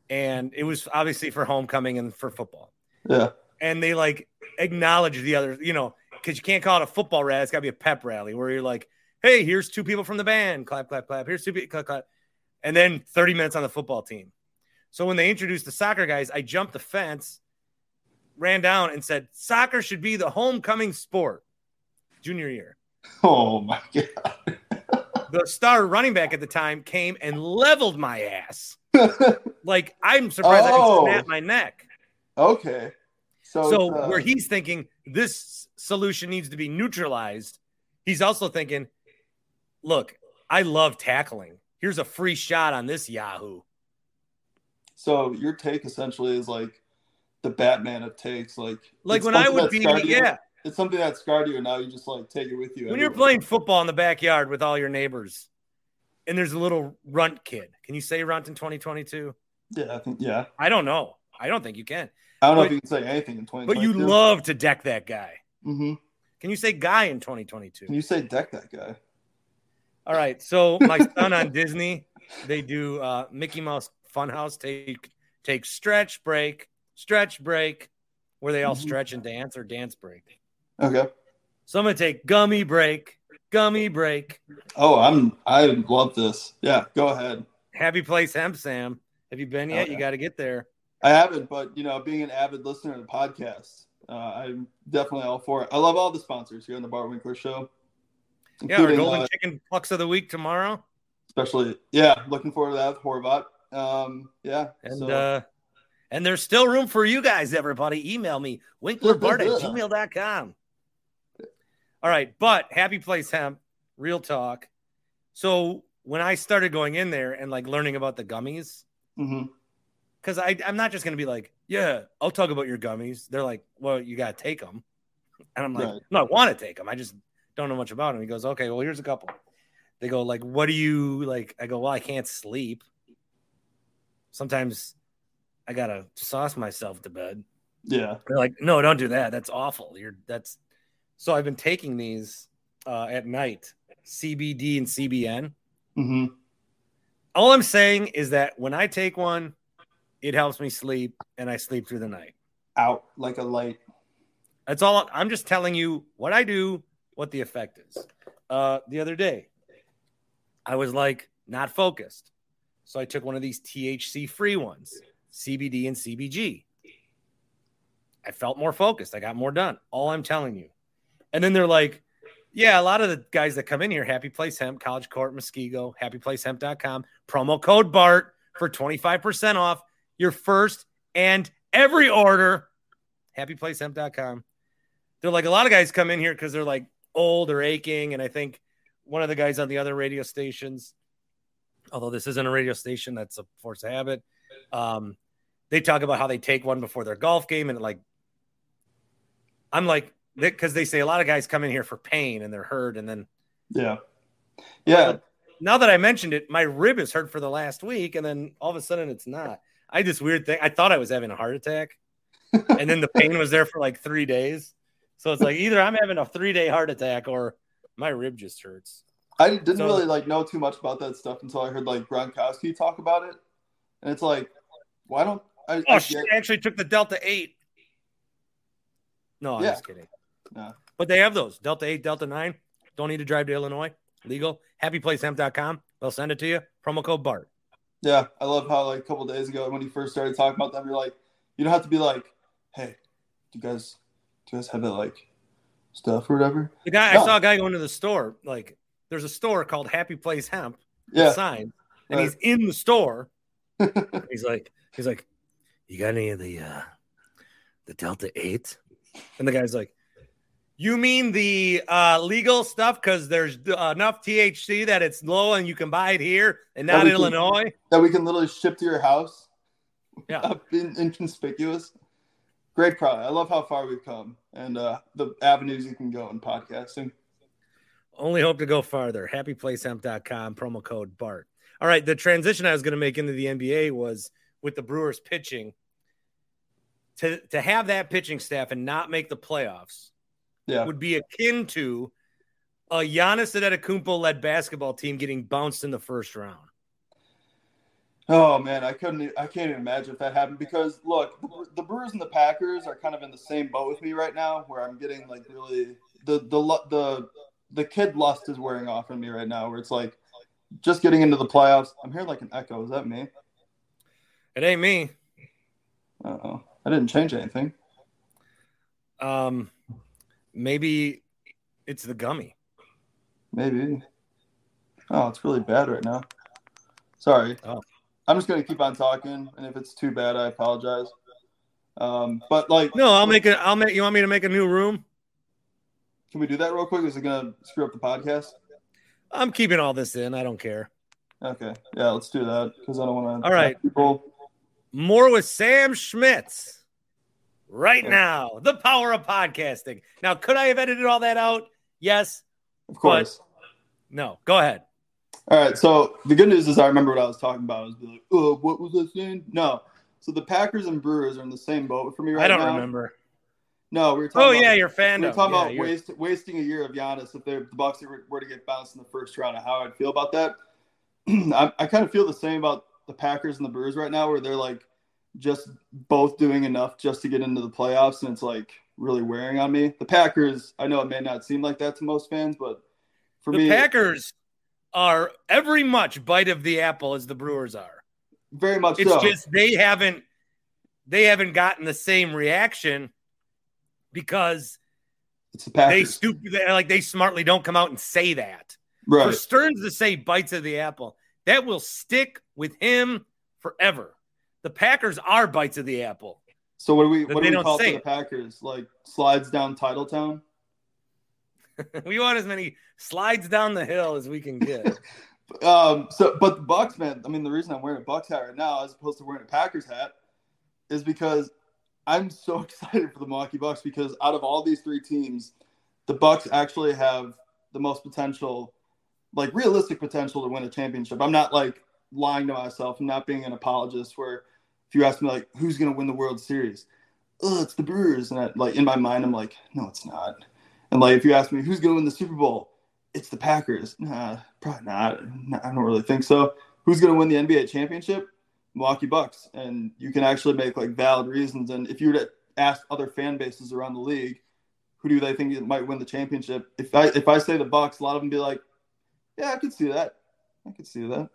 And it was obviously for homecoming and for football. Yeah, And they like acknowledge the other, you know, because you can't call it a football rally. It's got to be a pep rally where you're like, hey, here's two people from the band, clap, clap, clap. Here's two people, clap, clap. And then 30 minutes on the football team. So when they introduced the soccer guys, I jumped the fence, ran down, and said, soccer should be the homecoming sport junior year. Oh my god. The star running back at the time came and leveled my ass. Like, I'm surprised I Oh. didn't snap my neck. okay. So, So uh, where he's thinking this solution needs to be neutralized, he's also thinking, look, I love tackling. Here's a free shot on this Yahoo. so your take essentially is like the Batman of takes, like Like when I would be, yeah. It's something that scarred you, and now you just like take it with you. When you're playing football in the backyard with all your neighbors, and there's a little runt kid. Can you say runt in 2022? yeah, I think yeah. I don't know. I don't think you can. I don't know if you can say anything in 20. But you love to deck that guy. hmm Can you say guy in 2022? Can you say deck that guy? All right. So my son on Disney, they do uh, Mickey Mouse Funhouse take take stretch break, stretch break, where they all Mhm. stretch and dance or dance break. Okay. So I'm gonna take gummy break, gummy break. Oh, I'm I love this. Yeah, go ahead. Happy Place Hemp Sam. Have you been yet? Okay. You got to get there. I haven't, but you know, being an avid listener to the podcast, uh, I'm definitely all for it. I love all the sponsors here on the Bart Winkler Show. Yeah, our golden uh, chicken plucks of the week tomorrow. especially yeah, looking forward to that Horvat. Um, yeah, And so- uh and there's still room for you guys, everybody. Email me, winklerbart at gmail.com. All right, but happy place hemp, real talk. So when I started going in there and like learning about the gummies, because I I'm not just gonna be like, yeah, I'll talk about your gummies. They're like, well, you gotta take them, and I'm like, Right. no, I want to take them. I just don't know much about them. He goes, okay, well, here's a couple. They go like, what do you like? I go, well, I can't sleep. Sometimes I gotta sauce myself to bed. yeah, They're like, no, don't do that. That's awful. You're that's so I've been taking these uh, at night, CBD and CBN. Mm-hmm. All I'm saying is that when I take one, it helps me sleep and I sleep through the night. out like a light. That's all. I'm just telling you what I do, what the effect is. Uh, the other day, I was like not focused, so I took one of these THC free ones, CBD and CBG. I felt more focused. I got more done. All I'm telling you. And then they're like, yeah, a lot of the guys that come in here, Happy Place Hemp, College Court, Muskego, happyplacehemp.com, promo code BART for 25% off your first and every order. Happyplacehemp.com. They're like, a lot of guys come in here because they're like old or aching. And I think one of the guys on the other radio stations, although this isn't a radio station, that's a force of habit. Um, they talk about how they take one before their golf game and like I'm like because they say a lot of guys come in here for pain and they're hurt and then Yeah, yeah. now that I mentioned it, my rib is hurt for the last week and then all of a sudden it's not. I had this weird thing. I thought I was having a heart attack and then the pain was there for like three days. So it's like either I'm having a three day heart attack or my rib just hurts. I didn't So- really like know too much about that stuff until I heard like Gronkowski talk about it, and it's like, why don't I? Oh I I actually took the Delta Eight. No, I'm Yeah. just kidding. No. But they have those Delta Eight, Delta Nine. Don't need to drive to Illinois. Legal. HappyPlaceHemp.com. They'll send it to you. Promo code BART. Yeah, I love how like a couple days ago when you first started talking about them, you're like, you don't have to be like, hey, you guys, do you guys have that like stuff or whatever? The guy No. I saw a guy going to the store. Like, there's a store called Happy Place Hemp. Yeah, Sign, and Right. he's in the store. he's like, he's like, you got any of the uh the Delta Eight? And the guy's like, you mean the uh legal stuff? Because there's uh, enough THC that it's low and you can buy it here and not in Illinois. that we can literally ship to your house. Yeah. inconspicuous. Great product. I love how far we've come and uh, the avenues you can go in podcasting. Only hope to go farther. HappyPlaceHemp.com, promo code BART. All right. The transition I was going to make into the NBA was with the Brewers pitching. To, to have that pitching staff and not make the playoffs Yeah, would be akin to a Giannis Antetokounmpo led basketball team getting bounced in the first round. Oh man, I couldn't. I can't even imagine if that happened because look, the, the Brewers and the Packers are kind of in the same boat with me right now, where I'm getting like really the the the the kid lust is wearing off on me right now, where it's like just getting into the playoffs. I'm hearing like an echo. Is that me? It ain't me. Uh-oh. I didn't change anything. Um, maybe it's the gummy. Maybe. Oh, it's really bad right now. Sorry. Oh. I'm just gonna keep on talking, and if it's too bad, I apologize. Um, but like, No, I'll make it. I'll make. You want me to make a new room? can we do that real quick? Is it gonna screw up the podcast? I'm keeping all this in. I don't care. Okay, yeah, let's do that because I don't want to. All right. people. More with Sam Schmitz right Yeah. now. The power of podcasting. Now, could I have edited all that out? Yes. Of course. No. Go ahead. All right. So the good news is I remember what I was talking about. I was like, oh, what was I saying? No. So the Packers and Brewers are in the same boat for me right now. I don't now. remember. No, we were oh, talking. Oh about, yeah, your fan. We were talking yeah, about waste, wasting a year of Giannis if the Bucks were, were to get bounced in the first round, how I'd feel about that. I, I kind of feel the same about the Packers and the Brewers right now, where they're like just both doing enough just to get into the playoffs, and it's like really wearing on me. The Packers, I know it may not seem like that to most fans, but for the me, Packers are every much bite of the apple as the Brewers are. very much It's so. just they haven't they haven't gotten the same reaction because it's the they Packers, they, like they smartly don't come out and say that. right? For Stearns to say bites of the apple, that will stick with him forever. The Packers are bites of the apple. So what do we what do we call the. Packers? Like slides down Titletown? we want as many slides down the hill as we can get. Um, so, but the Bucks, man. I mean, the reason I'm wearing a Bucks hat right now, as opposed to wearing a Packers hat, is because I'm so excited for the Milwaukee Bucks. Because out of all these three teams, the Bucks actually have the most potential, like realistic potential to win a championship. I'm not like lying to myself. I'm not being an apologist. Where if you ask me like, who's going to win the World Series? Oh, it's the Brewers, and I, like in my mind, I'm like, no, it's not. And like, if you ask me who's going to win the Super Bowl, it's the Packers. Nah, probably not. I don't really think so. Who's going to win the NBA championship? Milwaukee Bucks. And you can actually make like valid reasons. And if you were to ask other fan bases around the league, who do they think might win the championship? If I if I say the Bucks, a lot of them be like, yeah, I could see that. I could see that.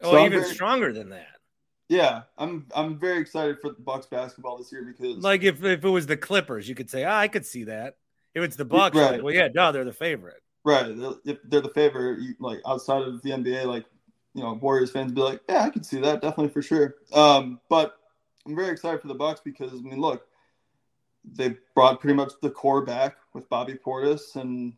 Oh, So even very- stronger than that. Yeah, I'm I'm very excited for the Bucks basketball this year because Like if, if it was the Clippers, you could say, ah, I could see that. If it's the Bucks, Right. like, well, yeah, no, they're the favorite. Right. they're- If they're the favorite, like outside of the NBA, like you know, Warriors fans be like, yeah, I can see that definitely for sure. Um, but I'm very excited for the Bucks because I mean, look, they brought pretty much the core back with Bobby Portis, and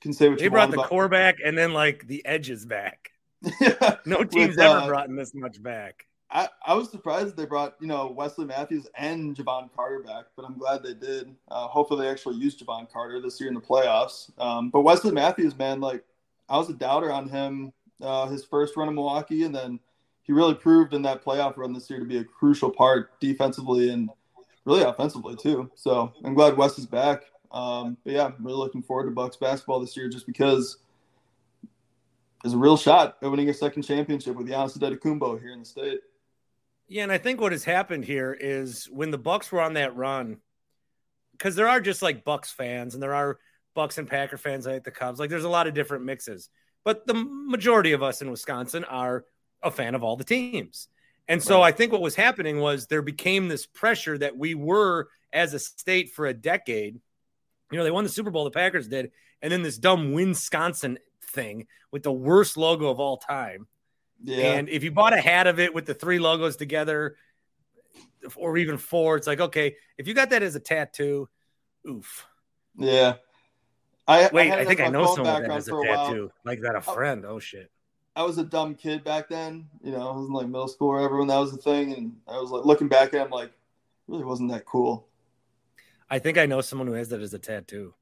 can say what They you brought the about core back and then like the edges back. yeah. No team's With, ever uh, brought this much back. I, I was surprised they brought you know Wesley Matthews and Jevon Carter back, but I'm glad they did. Uh, hopefully, they actually use Jevon Carter this year in the playoffs. Um, but Wesley Matthews, man, like I was a doubter on him uh, his first run in Milwaukee, and then he really proved in that playoff run this year to be a crucial part defensively and really offensively too. So I'm glad Wes is back. Um, but yeah, I'm really looking forward to Bucks basketball this year just because there's a real shot at winning a second championship with Giannis Antetokounmpo here in the state. Yeah, and I think what has happened here is when the Bucks were on that run, because there are just like Bucks fans and there are Bucks and Packer fans like the Cubs. Like there's a lot of different mixes, but the majority of us in Wisconsin are a fan of all the teams. And so Right. I think what was happening was there became this pressure that we were as a state for a decade. You know, they won the Super Bowl, the Packers did, and then this dumb Wisconsin thing with the worst logo of all time. Yeah. And if you bought a hat of it with the three logos together, or even four, it's like okay. If you got that as a tattoo, oof. Yeah. I Wait, had I, think I know someone that has a a tattoo. Like that, a friend. Oh shit. I was a dumb kid back then. You know, I was in like middle school or whatever when that was the thing, and I was like looking back at it, I'm like, really wasn't that cool. I think I know someone who has that as a tattoo.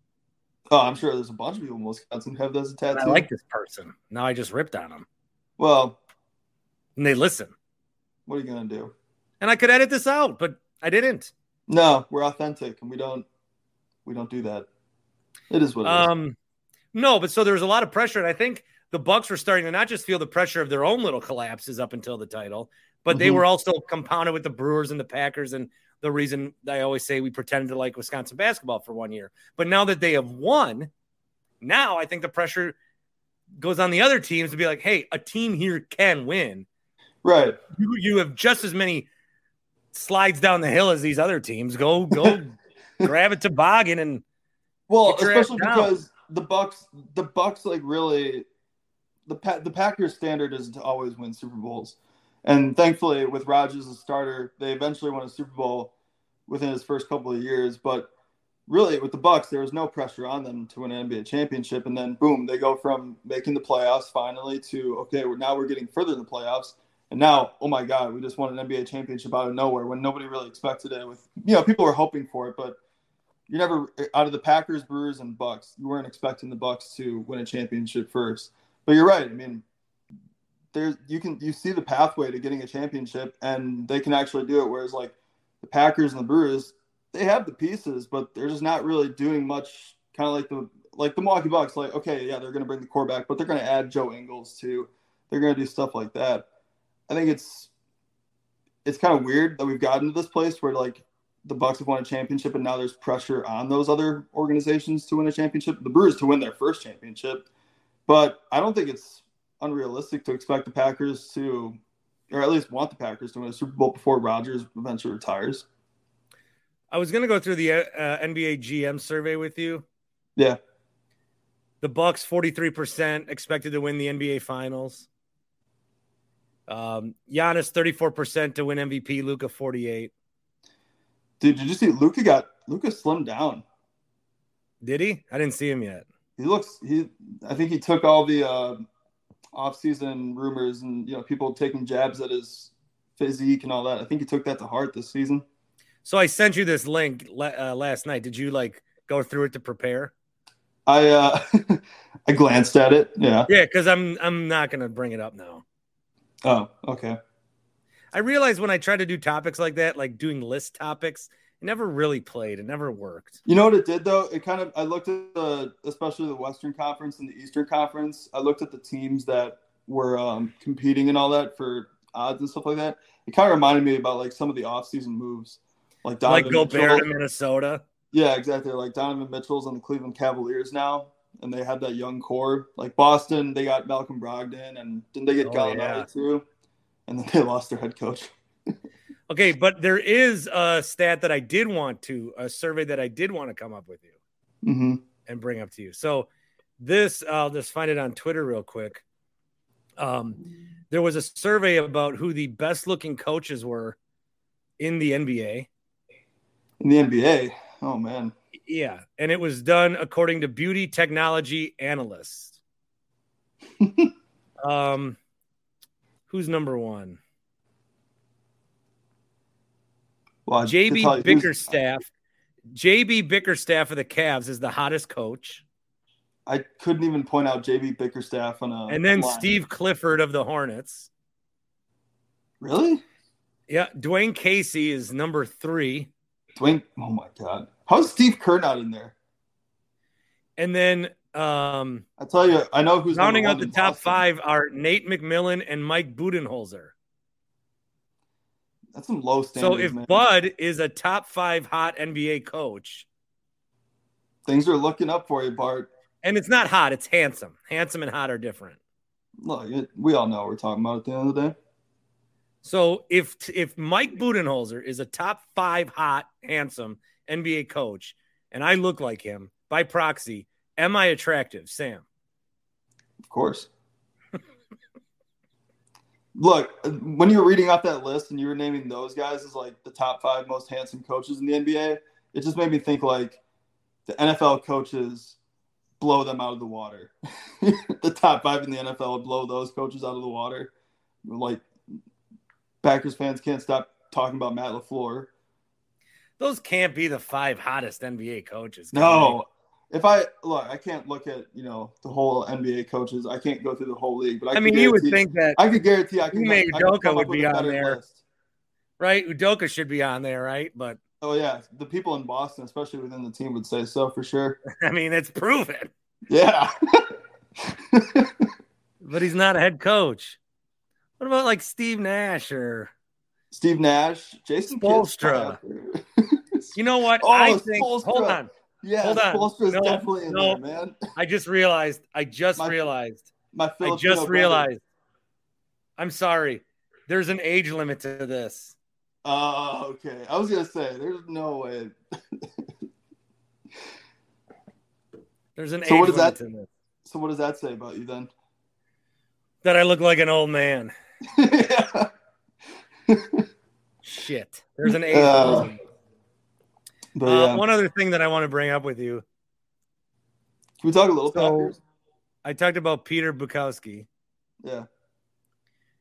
Oh, I'm sure there's a bunch of people in Wisconsin who have that as a And tattoo. I like this person. Now I just ripped on them, well, and they listen. what are you gonna do? And I could edit this out, but I didn't. No, we're authentic, and we don't we don't do that. It is what it is. Um, no, but so there was a lot of pressure, and I think the Bucks were starting to not just feel the pressure of their own little collapses up until the title, but they Mhm. were also compounded with the Brewers and the Packers, and the reason I always say we pretended to like Wisconsin basketball for one year. But now that they have won, now I think the pressure goes on the other teams to be like, hey, a team here can win. Right. You you have just as many slides down the hill as these other teams. Go go grab a toboggan and Well, Get your ass especially because the Bucks, the Bucks, like really, the pa- the Packers' standard is to always win Super Bowls, and thankfully, with Rodgers as a starter, they eventually won a Super Bowl within his first couple of years. But really, with the Bucks, there was no pressure on them to win an NBA championship, and then boom, they go from making the playoffs finally to okay, we're, now we're getting further in the playoffs. And now, oh my God, we just won an NBA championship out of nowhere when nobody really expected it. With you know, people were hoping for it, but you're never out of the Packers, Brewers, and Bucks. You weren't expecting the Bucks to win a championship first. But you're right. I mean, there's you can you see the pathway to getting a championship, and they can actually do it. Whereas like the Packers and the Brewers, they have the pieces, but they're just not really doing much. Kind of like the like the Milwaukee Bucks. Like, okay, yeah, they're going to bring the core back, but they're going to add Joe Ingles too. They're going to do stuff like that. I think it's it's kind of weird that we've gotten to this place where like the Bucks have won a championship, and now there's pressure on those other organizations to win a championship. The Brewers to win their first championship, but I don't think it's unrealistic to expect the Packers to, or at least want the Packers to win a Super Bowl before Rodgers eventually retires. I was going to go through the uh, NBA GM survey with you. Yeah. The Bucks 43% expected to win the NBA finals. Um, Giannis 34% to win MVP, Luka 48. Dude, did you see Luka got Luka slimmed down? Did he? I didn't see him yet. He looks he I think he took all the uh off-season rumors and you know people taking jabs at his physique and all that. I think he took that to heart this season. So I sent you this link uh, last night. Did you like go through it to prepare? I uh I glanced at it. Yeah. Yeah, because I'm I'm not gonna bring it up now. Oh, okay. I realized when I tried to do topics like that, like doing list topics, it never really played. It never worked. You know what it did though? It kind of I looked at the especially the Western Conference and the Eastern Conference. I looked at the teams that were um, competing and all that for odds and stuff like that. It kind of reminded me about like some of the offseason moves, like Donovan like Gobert Mitchell. to Minnesota. Yeah, exactly. Like Donovan Mitchell's on the Cleveland Cavaliers now, and they had that young core. Like Boston, they got Malcolm Brogdon, and didn't they get oh, Gallinari yeah. too? And then they lost their head coach. okay, but there is a stat that I did want to, a survey that I did want to come up with you mm-hmm. and bring up to you. So this, I'll just find it on Twitter real quick. Um, there was a survey about who the best looking coaches were in the NBA. In the NBA, oh man, yeah, and it was done according to beauty technology analysts. um, who's number one? Well, JB Bickerstaff. JB Bickerstaff of the Cavs is the hottest coach. I couldn't even point out JB Bickerstaff on a. And then line. Steve Clifford of the Hornets. Really? Yeah, Dwane Casey is number three. Dwane, oh my god, how's Steve Kerr not in there? And then um I tell you, I know who's rounding out the top Boston. five are Nate McMillan and Mike Budenholzer. That's some low standards. So if man. Bud is a top five hot NBA coach, things are looking up for you, Bart. And it's not hot; it's handsome. Handsome and hot are different. Look, we all know what we're talking about at the end of the day. So if if Mike Budenholzer is a top five hot, handsome NBA coach, and I look like him by proxy, am I attractive, Sam? Of course. look, when you were reading off that list and you were naming those guys as like the top five most handsome coaches in the NBA, it just made me think like the NFL coaches blow them out of the water. the top five in the NFL would blow those coaches out of the water. Like Packers fans can't stop talking about Matt LaFleur. Those can't be the five hottest NBA coaches. No. If I look, I can't look at you know the whole NBA coaches. I can't go through the whole league, but I, I mean, you would think that I could guarantee I can. make Udoka would be on there, list. right? Udoka should be on there, right? But oh yeah, the people in Boston, especially within the team, would say so for sure. I mean, it's proven. Yeah. but he's not a head coach. What about like Steve Nash or Steve Nash, Jason Spoelstra? you know what? Oh, I think. Hold on. Yeah, hold on. Spoelstra's no, definitely in no, there, man. I just realized. I just my, realized. My Filipino I just realized. Brother. I'm sorry. There's an age limit to this. Oh, uh, okay. I was gonna say there's no way. there's an so age what does limit that, to this. So what does that say about you then? that I look like an old man. Shit. There's an age. Uh, but, uh, one other thing that I want to bring up with you. Can we talk a little so? I talked about Peter Bukowski. Yeah.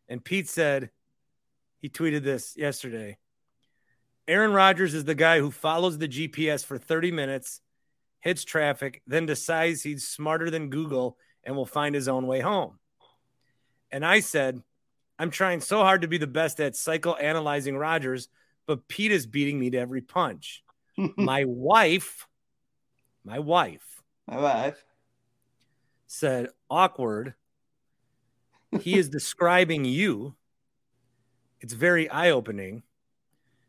And Pete said, he tweeted this yesterday. Aaron Rodgers is the guy who follows the GPS for 30 minutes, hits traffic, then decides he's smarter than Google and will find his own way home. And I said, I'm trying so hard to be the best at psychoanalyzing Rodgers, but Pete is beating me to every punch. my wife, my wife, My wife. said awkward. He is describing you. It's very eye opening.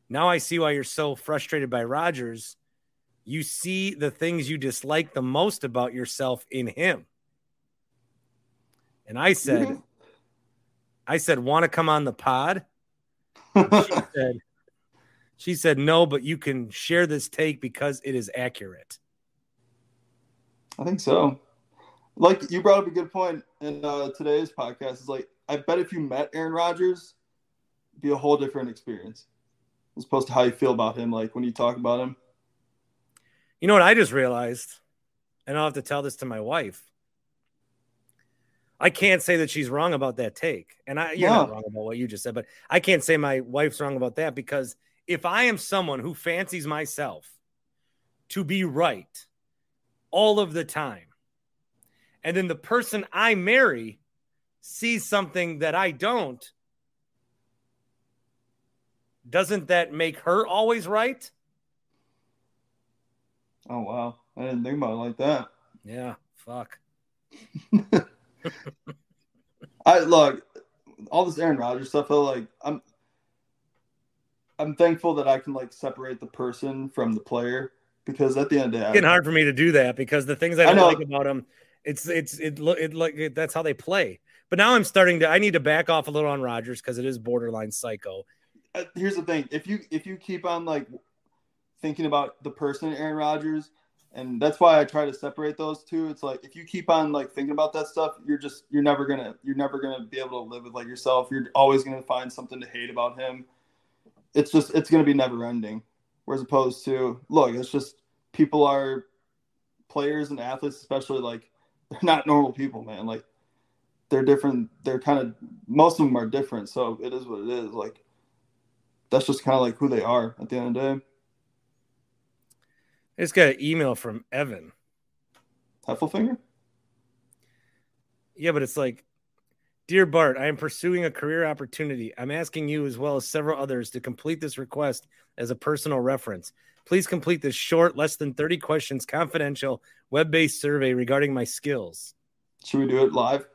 Now I see why you're so frustrated by Rodgers. You see the things you dislike the most about yourself in him. And I said, I said, want to come on the pod? She said, she said, no, but you can share this take because it is accurate. I think so. Like you brought up a good point in uh, today's podcast. Is like I bet if you met Aaron Rodgers, it'd be a whole different experience as opposed to how you feel about him. Like when you talk about him. You know what I just realized? And I'll have to tell this to my wife. I can't say that she's wrong about that take. And I you're not wrong about what you just said, but I can't say my wife's wrong about that because if I am someone who fancies myself to be right all of the time, and then the person I marry sees something that I don't, doesn't that make her always right? Oh wow, I didn't think about it like that. Yeah, fuck. I look all this Aaron Rodgers stuff. I feel like I'm I'm thankful that I can like separate the person from the player because at the end of the day, It's getting hard for me to do that because the things I I don't know. like about him, it's it's it look it like that's how they play. But now I'm starting to I need to back off a little on Rodgers because it is borderline psycho. uh, here's the thing: if you if you keep on like thinking about the person Aaron Rodgers, and that's why I try to separate those two. It's like if you keep on like thinking about that stuff, you're just you're never gonna you're never gonna be able to live with like yourself. You're always gonna find something to hate about him. It's just it's gonna be never ending. Whereas opposed to look, it's just people are players and athletes, especially like they're not normal people, man. Like they're different. They're kind of most of them are different. So it is what it is. Like that's just kind of like who they are at the end of the day. I just got an email from Evan. Heffelfinger? Yeah, but it's like, dear Bart, I am pursuing a career opportunity. I'm asking you as well as several others to complete this request as a personal reference. Please complete this short, less than 30 questions, confidential, web-based survey regarding my skills. Should we do it live?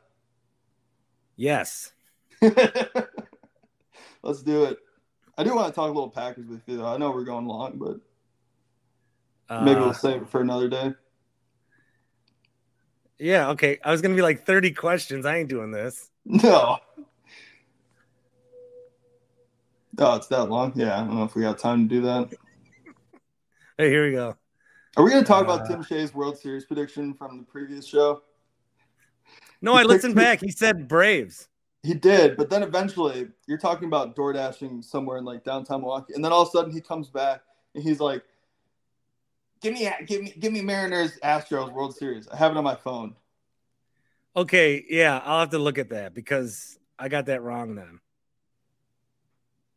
Yes. Let's do it. I do want to talk a little Packers with you. Though. I know we're going long, but maybe Uh, we'll save it for another day. Yeah, okay. I was gonna be like 30 questions. I ain't doing this. No. Oh, it's that long? Yeah, I don't know if we got time to do that. Hey, here we go. Are we going to talk about Uh, Tim Shea's World Series prediction from the previous show? No, I listened back. He said Braves. He did, but then eventually you're talking about door dashing somewhere in like downtown Milwaukee, and then all of a sudden he comes back and he's like, "Give me, give me, give me Mariners Astros World Series." I have it on my phone. Okay, yeah, I'll have to look at that because I got that wrong then.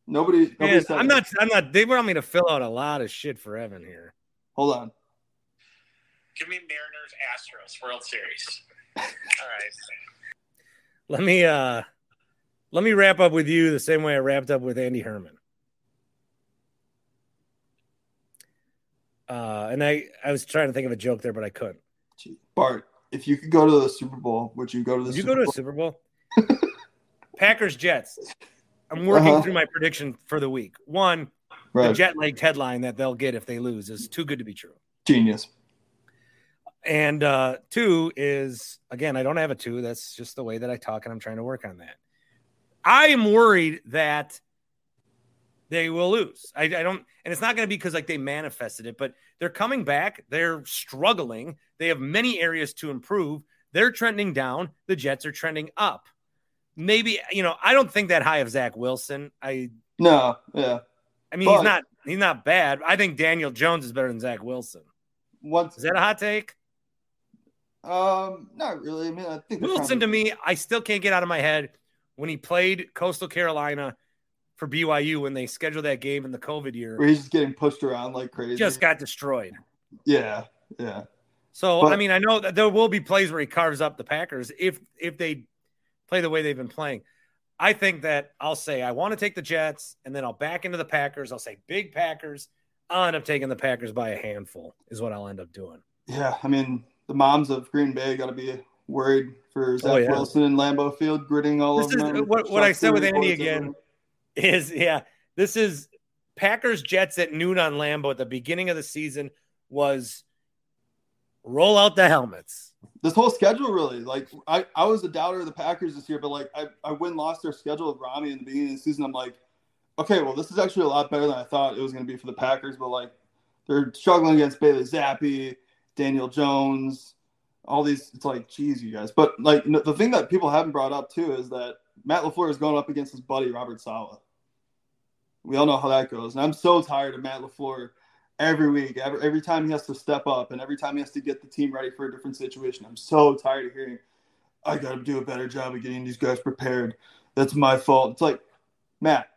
Nobody, nobody Man, said I'm it. not. I'm not. They want me to fill out a lot of shit for Evan here. Hold on. Give me Mariners Astros World Series. All right. Let me. uh Let me wrap up with you the same way I wrapped up with Andy Herman. Uh, and I, I was trying to think of a joke there, but I couldn't. Bart, if you could go to the Super Bowl, would you go to the you Super go to a Super Bowl? Packers Jets. I'm working Uh-huh. through my prediction for the week. One, the jet lagged headline that they'll get if they lose is too good to be true. Genius. And uh, two is again, I don't have a two. That's just the way that I talk, and I'm trying to work on that. I am worried that they will lose. I, I don't, and it's not going to be because like they manifested it, but they're coming back. They're struggling. They have many areas to improve. They're trending down. The Jets are trending up. Maybe you know, I don't think that high of Zach Wilson. I, No, yeah. I mean, he's not, he's not bad. I think Daniel Jones is better than Zach Wilson. Once, Is that a hot take? um, not really. I mean, I think Wilson to me, I still can't get out of my head when he played Coastal Carolina for BYU when they scheduled that game in the COVID year, where he's just getting pushed around like crazy. just got destroyed. yeah, yeah. So But- I mean, I know that there will be plays where he carves up the Packers if if they play the way they've been playing. I think that I'll say I want to take the Jets, and then I'll back into the Packers. I'll say big Packers. I'll end up taking the Packers by a handful, is what I'll end up doing. Yeah, I mean the moms of Green Bay got to be worried for oh, Zach Oh, yeah. Wilson and Lambeau Field gritting all This over is them. what, what I said with Andy again everywhere. Is yeah, this is Packers Jets at noon on Lambeau at the beginning of the season was roll out the helmets. This whole schedule really like I, I was a doubter of the Packers this year, but like I, I win lost their schedule with Rami in the beginning of the season. I'm like, okay, well this is actually a lot better than I thought it was going to be for the Packers, but like they're struggling against Bailey Zappe, Daniel Jones, all these. It's like, geez, you guys. But like the thing that people haven't brought up too is that Matt LaFleur is going up against his buddy Robert Saleh. We all know how that goes, and I'm so tired of Matt LaFleur every week, every, every time he has to step up, and every time he has to get the team ready for a different situation. I'm so tired of hearing, "I got to do a better job of getting these guys prepared." That's my fault. It's like, Matt,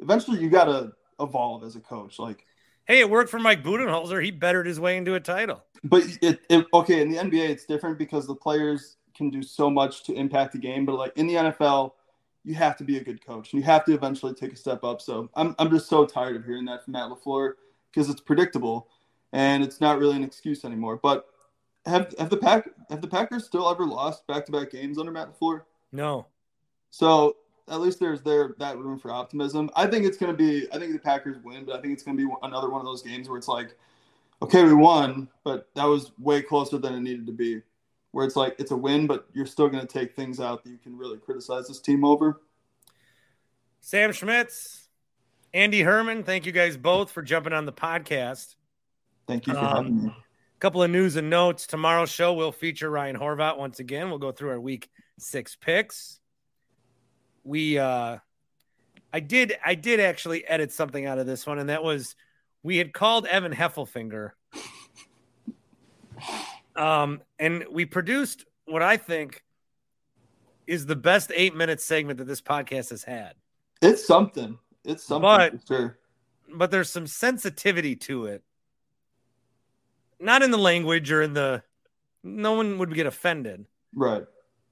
eventually you got to evolve as a coach. Like, Hey, it worked for Mike Budenholzer. He bettered his way into a title. But it, it okay in the NBA it's different because the players can do so much to impact the game. But like in the NFL, you have to be a good coach and you have to eventually take a step up. So I'm I'm just so tired of hearing that from Matt LaFleur because it's predictable and it's not really an excuse anymore. But have have the pack have the Packers still ever lost back to back games under Matt LaFleur? No. So at least there's there that room for optimism. I think it's going to be. I think the Packers win, but I think it's going to be another one of those games where it's like, okay, we won, but that was way closer than it needed to be. Where it's like it's a win, but you're still going to take things out that you can really criticize this team over. Sam Schmitz, Andy Herman, thank you guys both for jumping on the podcast. Thank you for Um, having me. A couple of news and notes. Tomorrow's show will feature Ryan Horvat once again. We'll go through our week six picks. We uh I did I did actually edit something out of this one, and that was we had called Evan Heffelfinger. Um, and we produced what I think is the best eight minute segment that this podcast has had. It's something. It's something But- sure. but there's some sensitivity to it. Not in the language or in the no one would get offended, Right.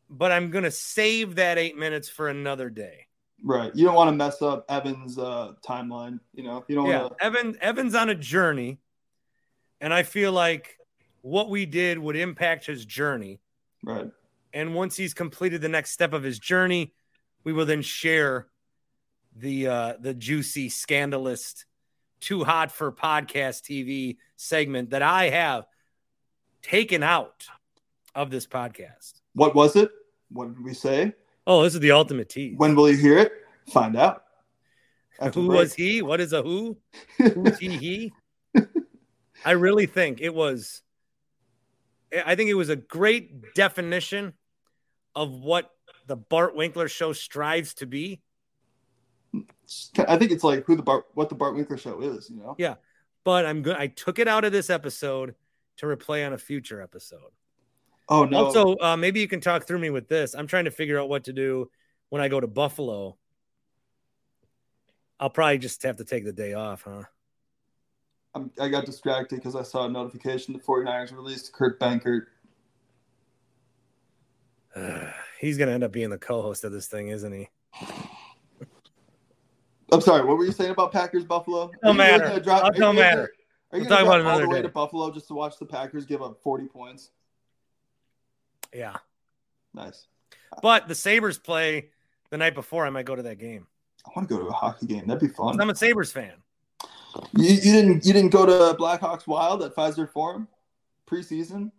but I'm going to save that 8 minutes for another day. Right. You don't want to mess up Evan's uh, timeline. You know, you don't Yeah, want to. Evan Evan's on a journey and I feel like what we did would impact his journey. Right. And once he's completed the next step of his journey, we will then share the uh the juicy scandalous too hot for podcast TV segment that I have taken out of this podcast. What was it? What did we say? Oh, this is the ultimate tease. When will you hear it? Find out. After who break. was he? What is a who? Who's he? He? I really think it was. I think it was a great definition of what the Bart Winkler show strives to be. I think it's like who the Bart, what the Bart Winkler show is. You know. Yeah. But I'm good. I took it out of this episode to replay on a future episode. Oh no. Also, uh, maybe you can talk through me with this. I'm trying to figure out what to do when I go to Buffalo. I'll probably just have to take the day off, huh? I'm, I got distracted because I saw a notification the 49ers released Kurt Benkert. He's going to end up being the co-host of this thing, isn't he? I'm sorry. What were you saying about Packers Buffalo? Really matter. gonna drive- It are you don't gonna- matter. Are you We'll going to talk about all the way day. to Buffalo just to watch the Packers give up 40 points? Yeah. Nice. But the Sabres play the night before. I might go to that game. I want to go to a hockey game. That'd be fun. I'm a Sabres fan. You, you didn't you didn't go to Blackhawks Wild at Fiserv Forum preseason?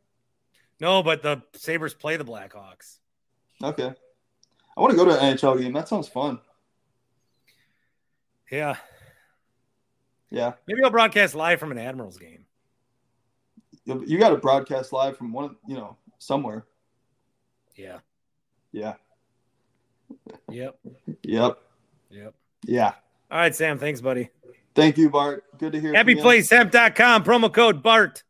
No, but the Sabres play the Blackhawks. Okay. I want to go to an NHL game. That sounds fun. Yeah. Yeah. Maybe I'll broadcast live from an Admirals game. You, you got to broadcast live from one, you know, somewhere. Yeah. Yeah. Yep. Yep. Yep. Yeah. All right, Sam. Thanks, buddy. Thank you, Bart. Good to hear. HappyPlaceHemp.com. Promo code BART.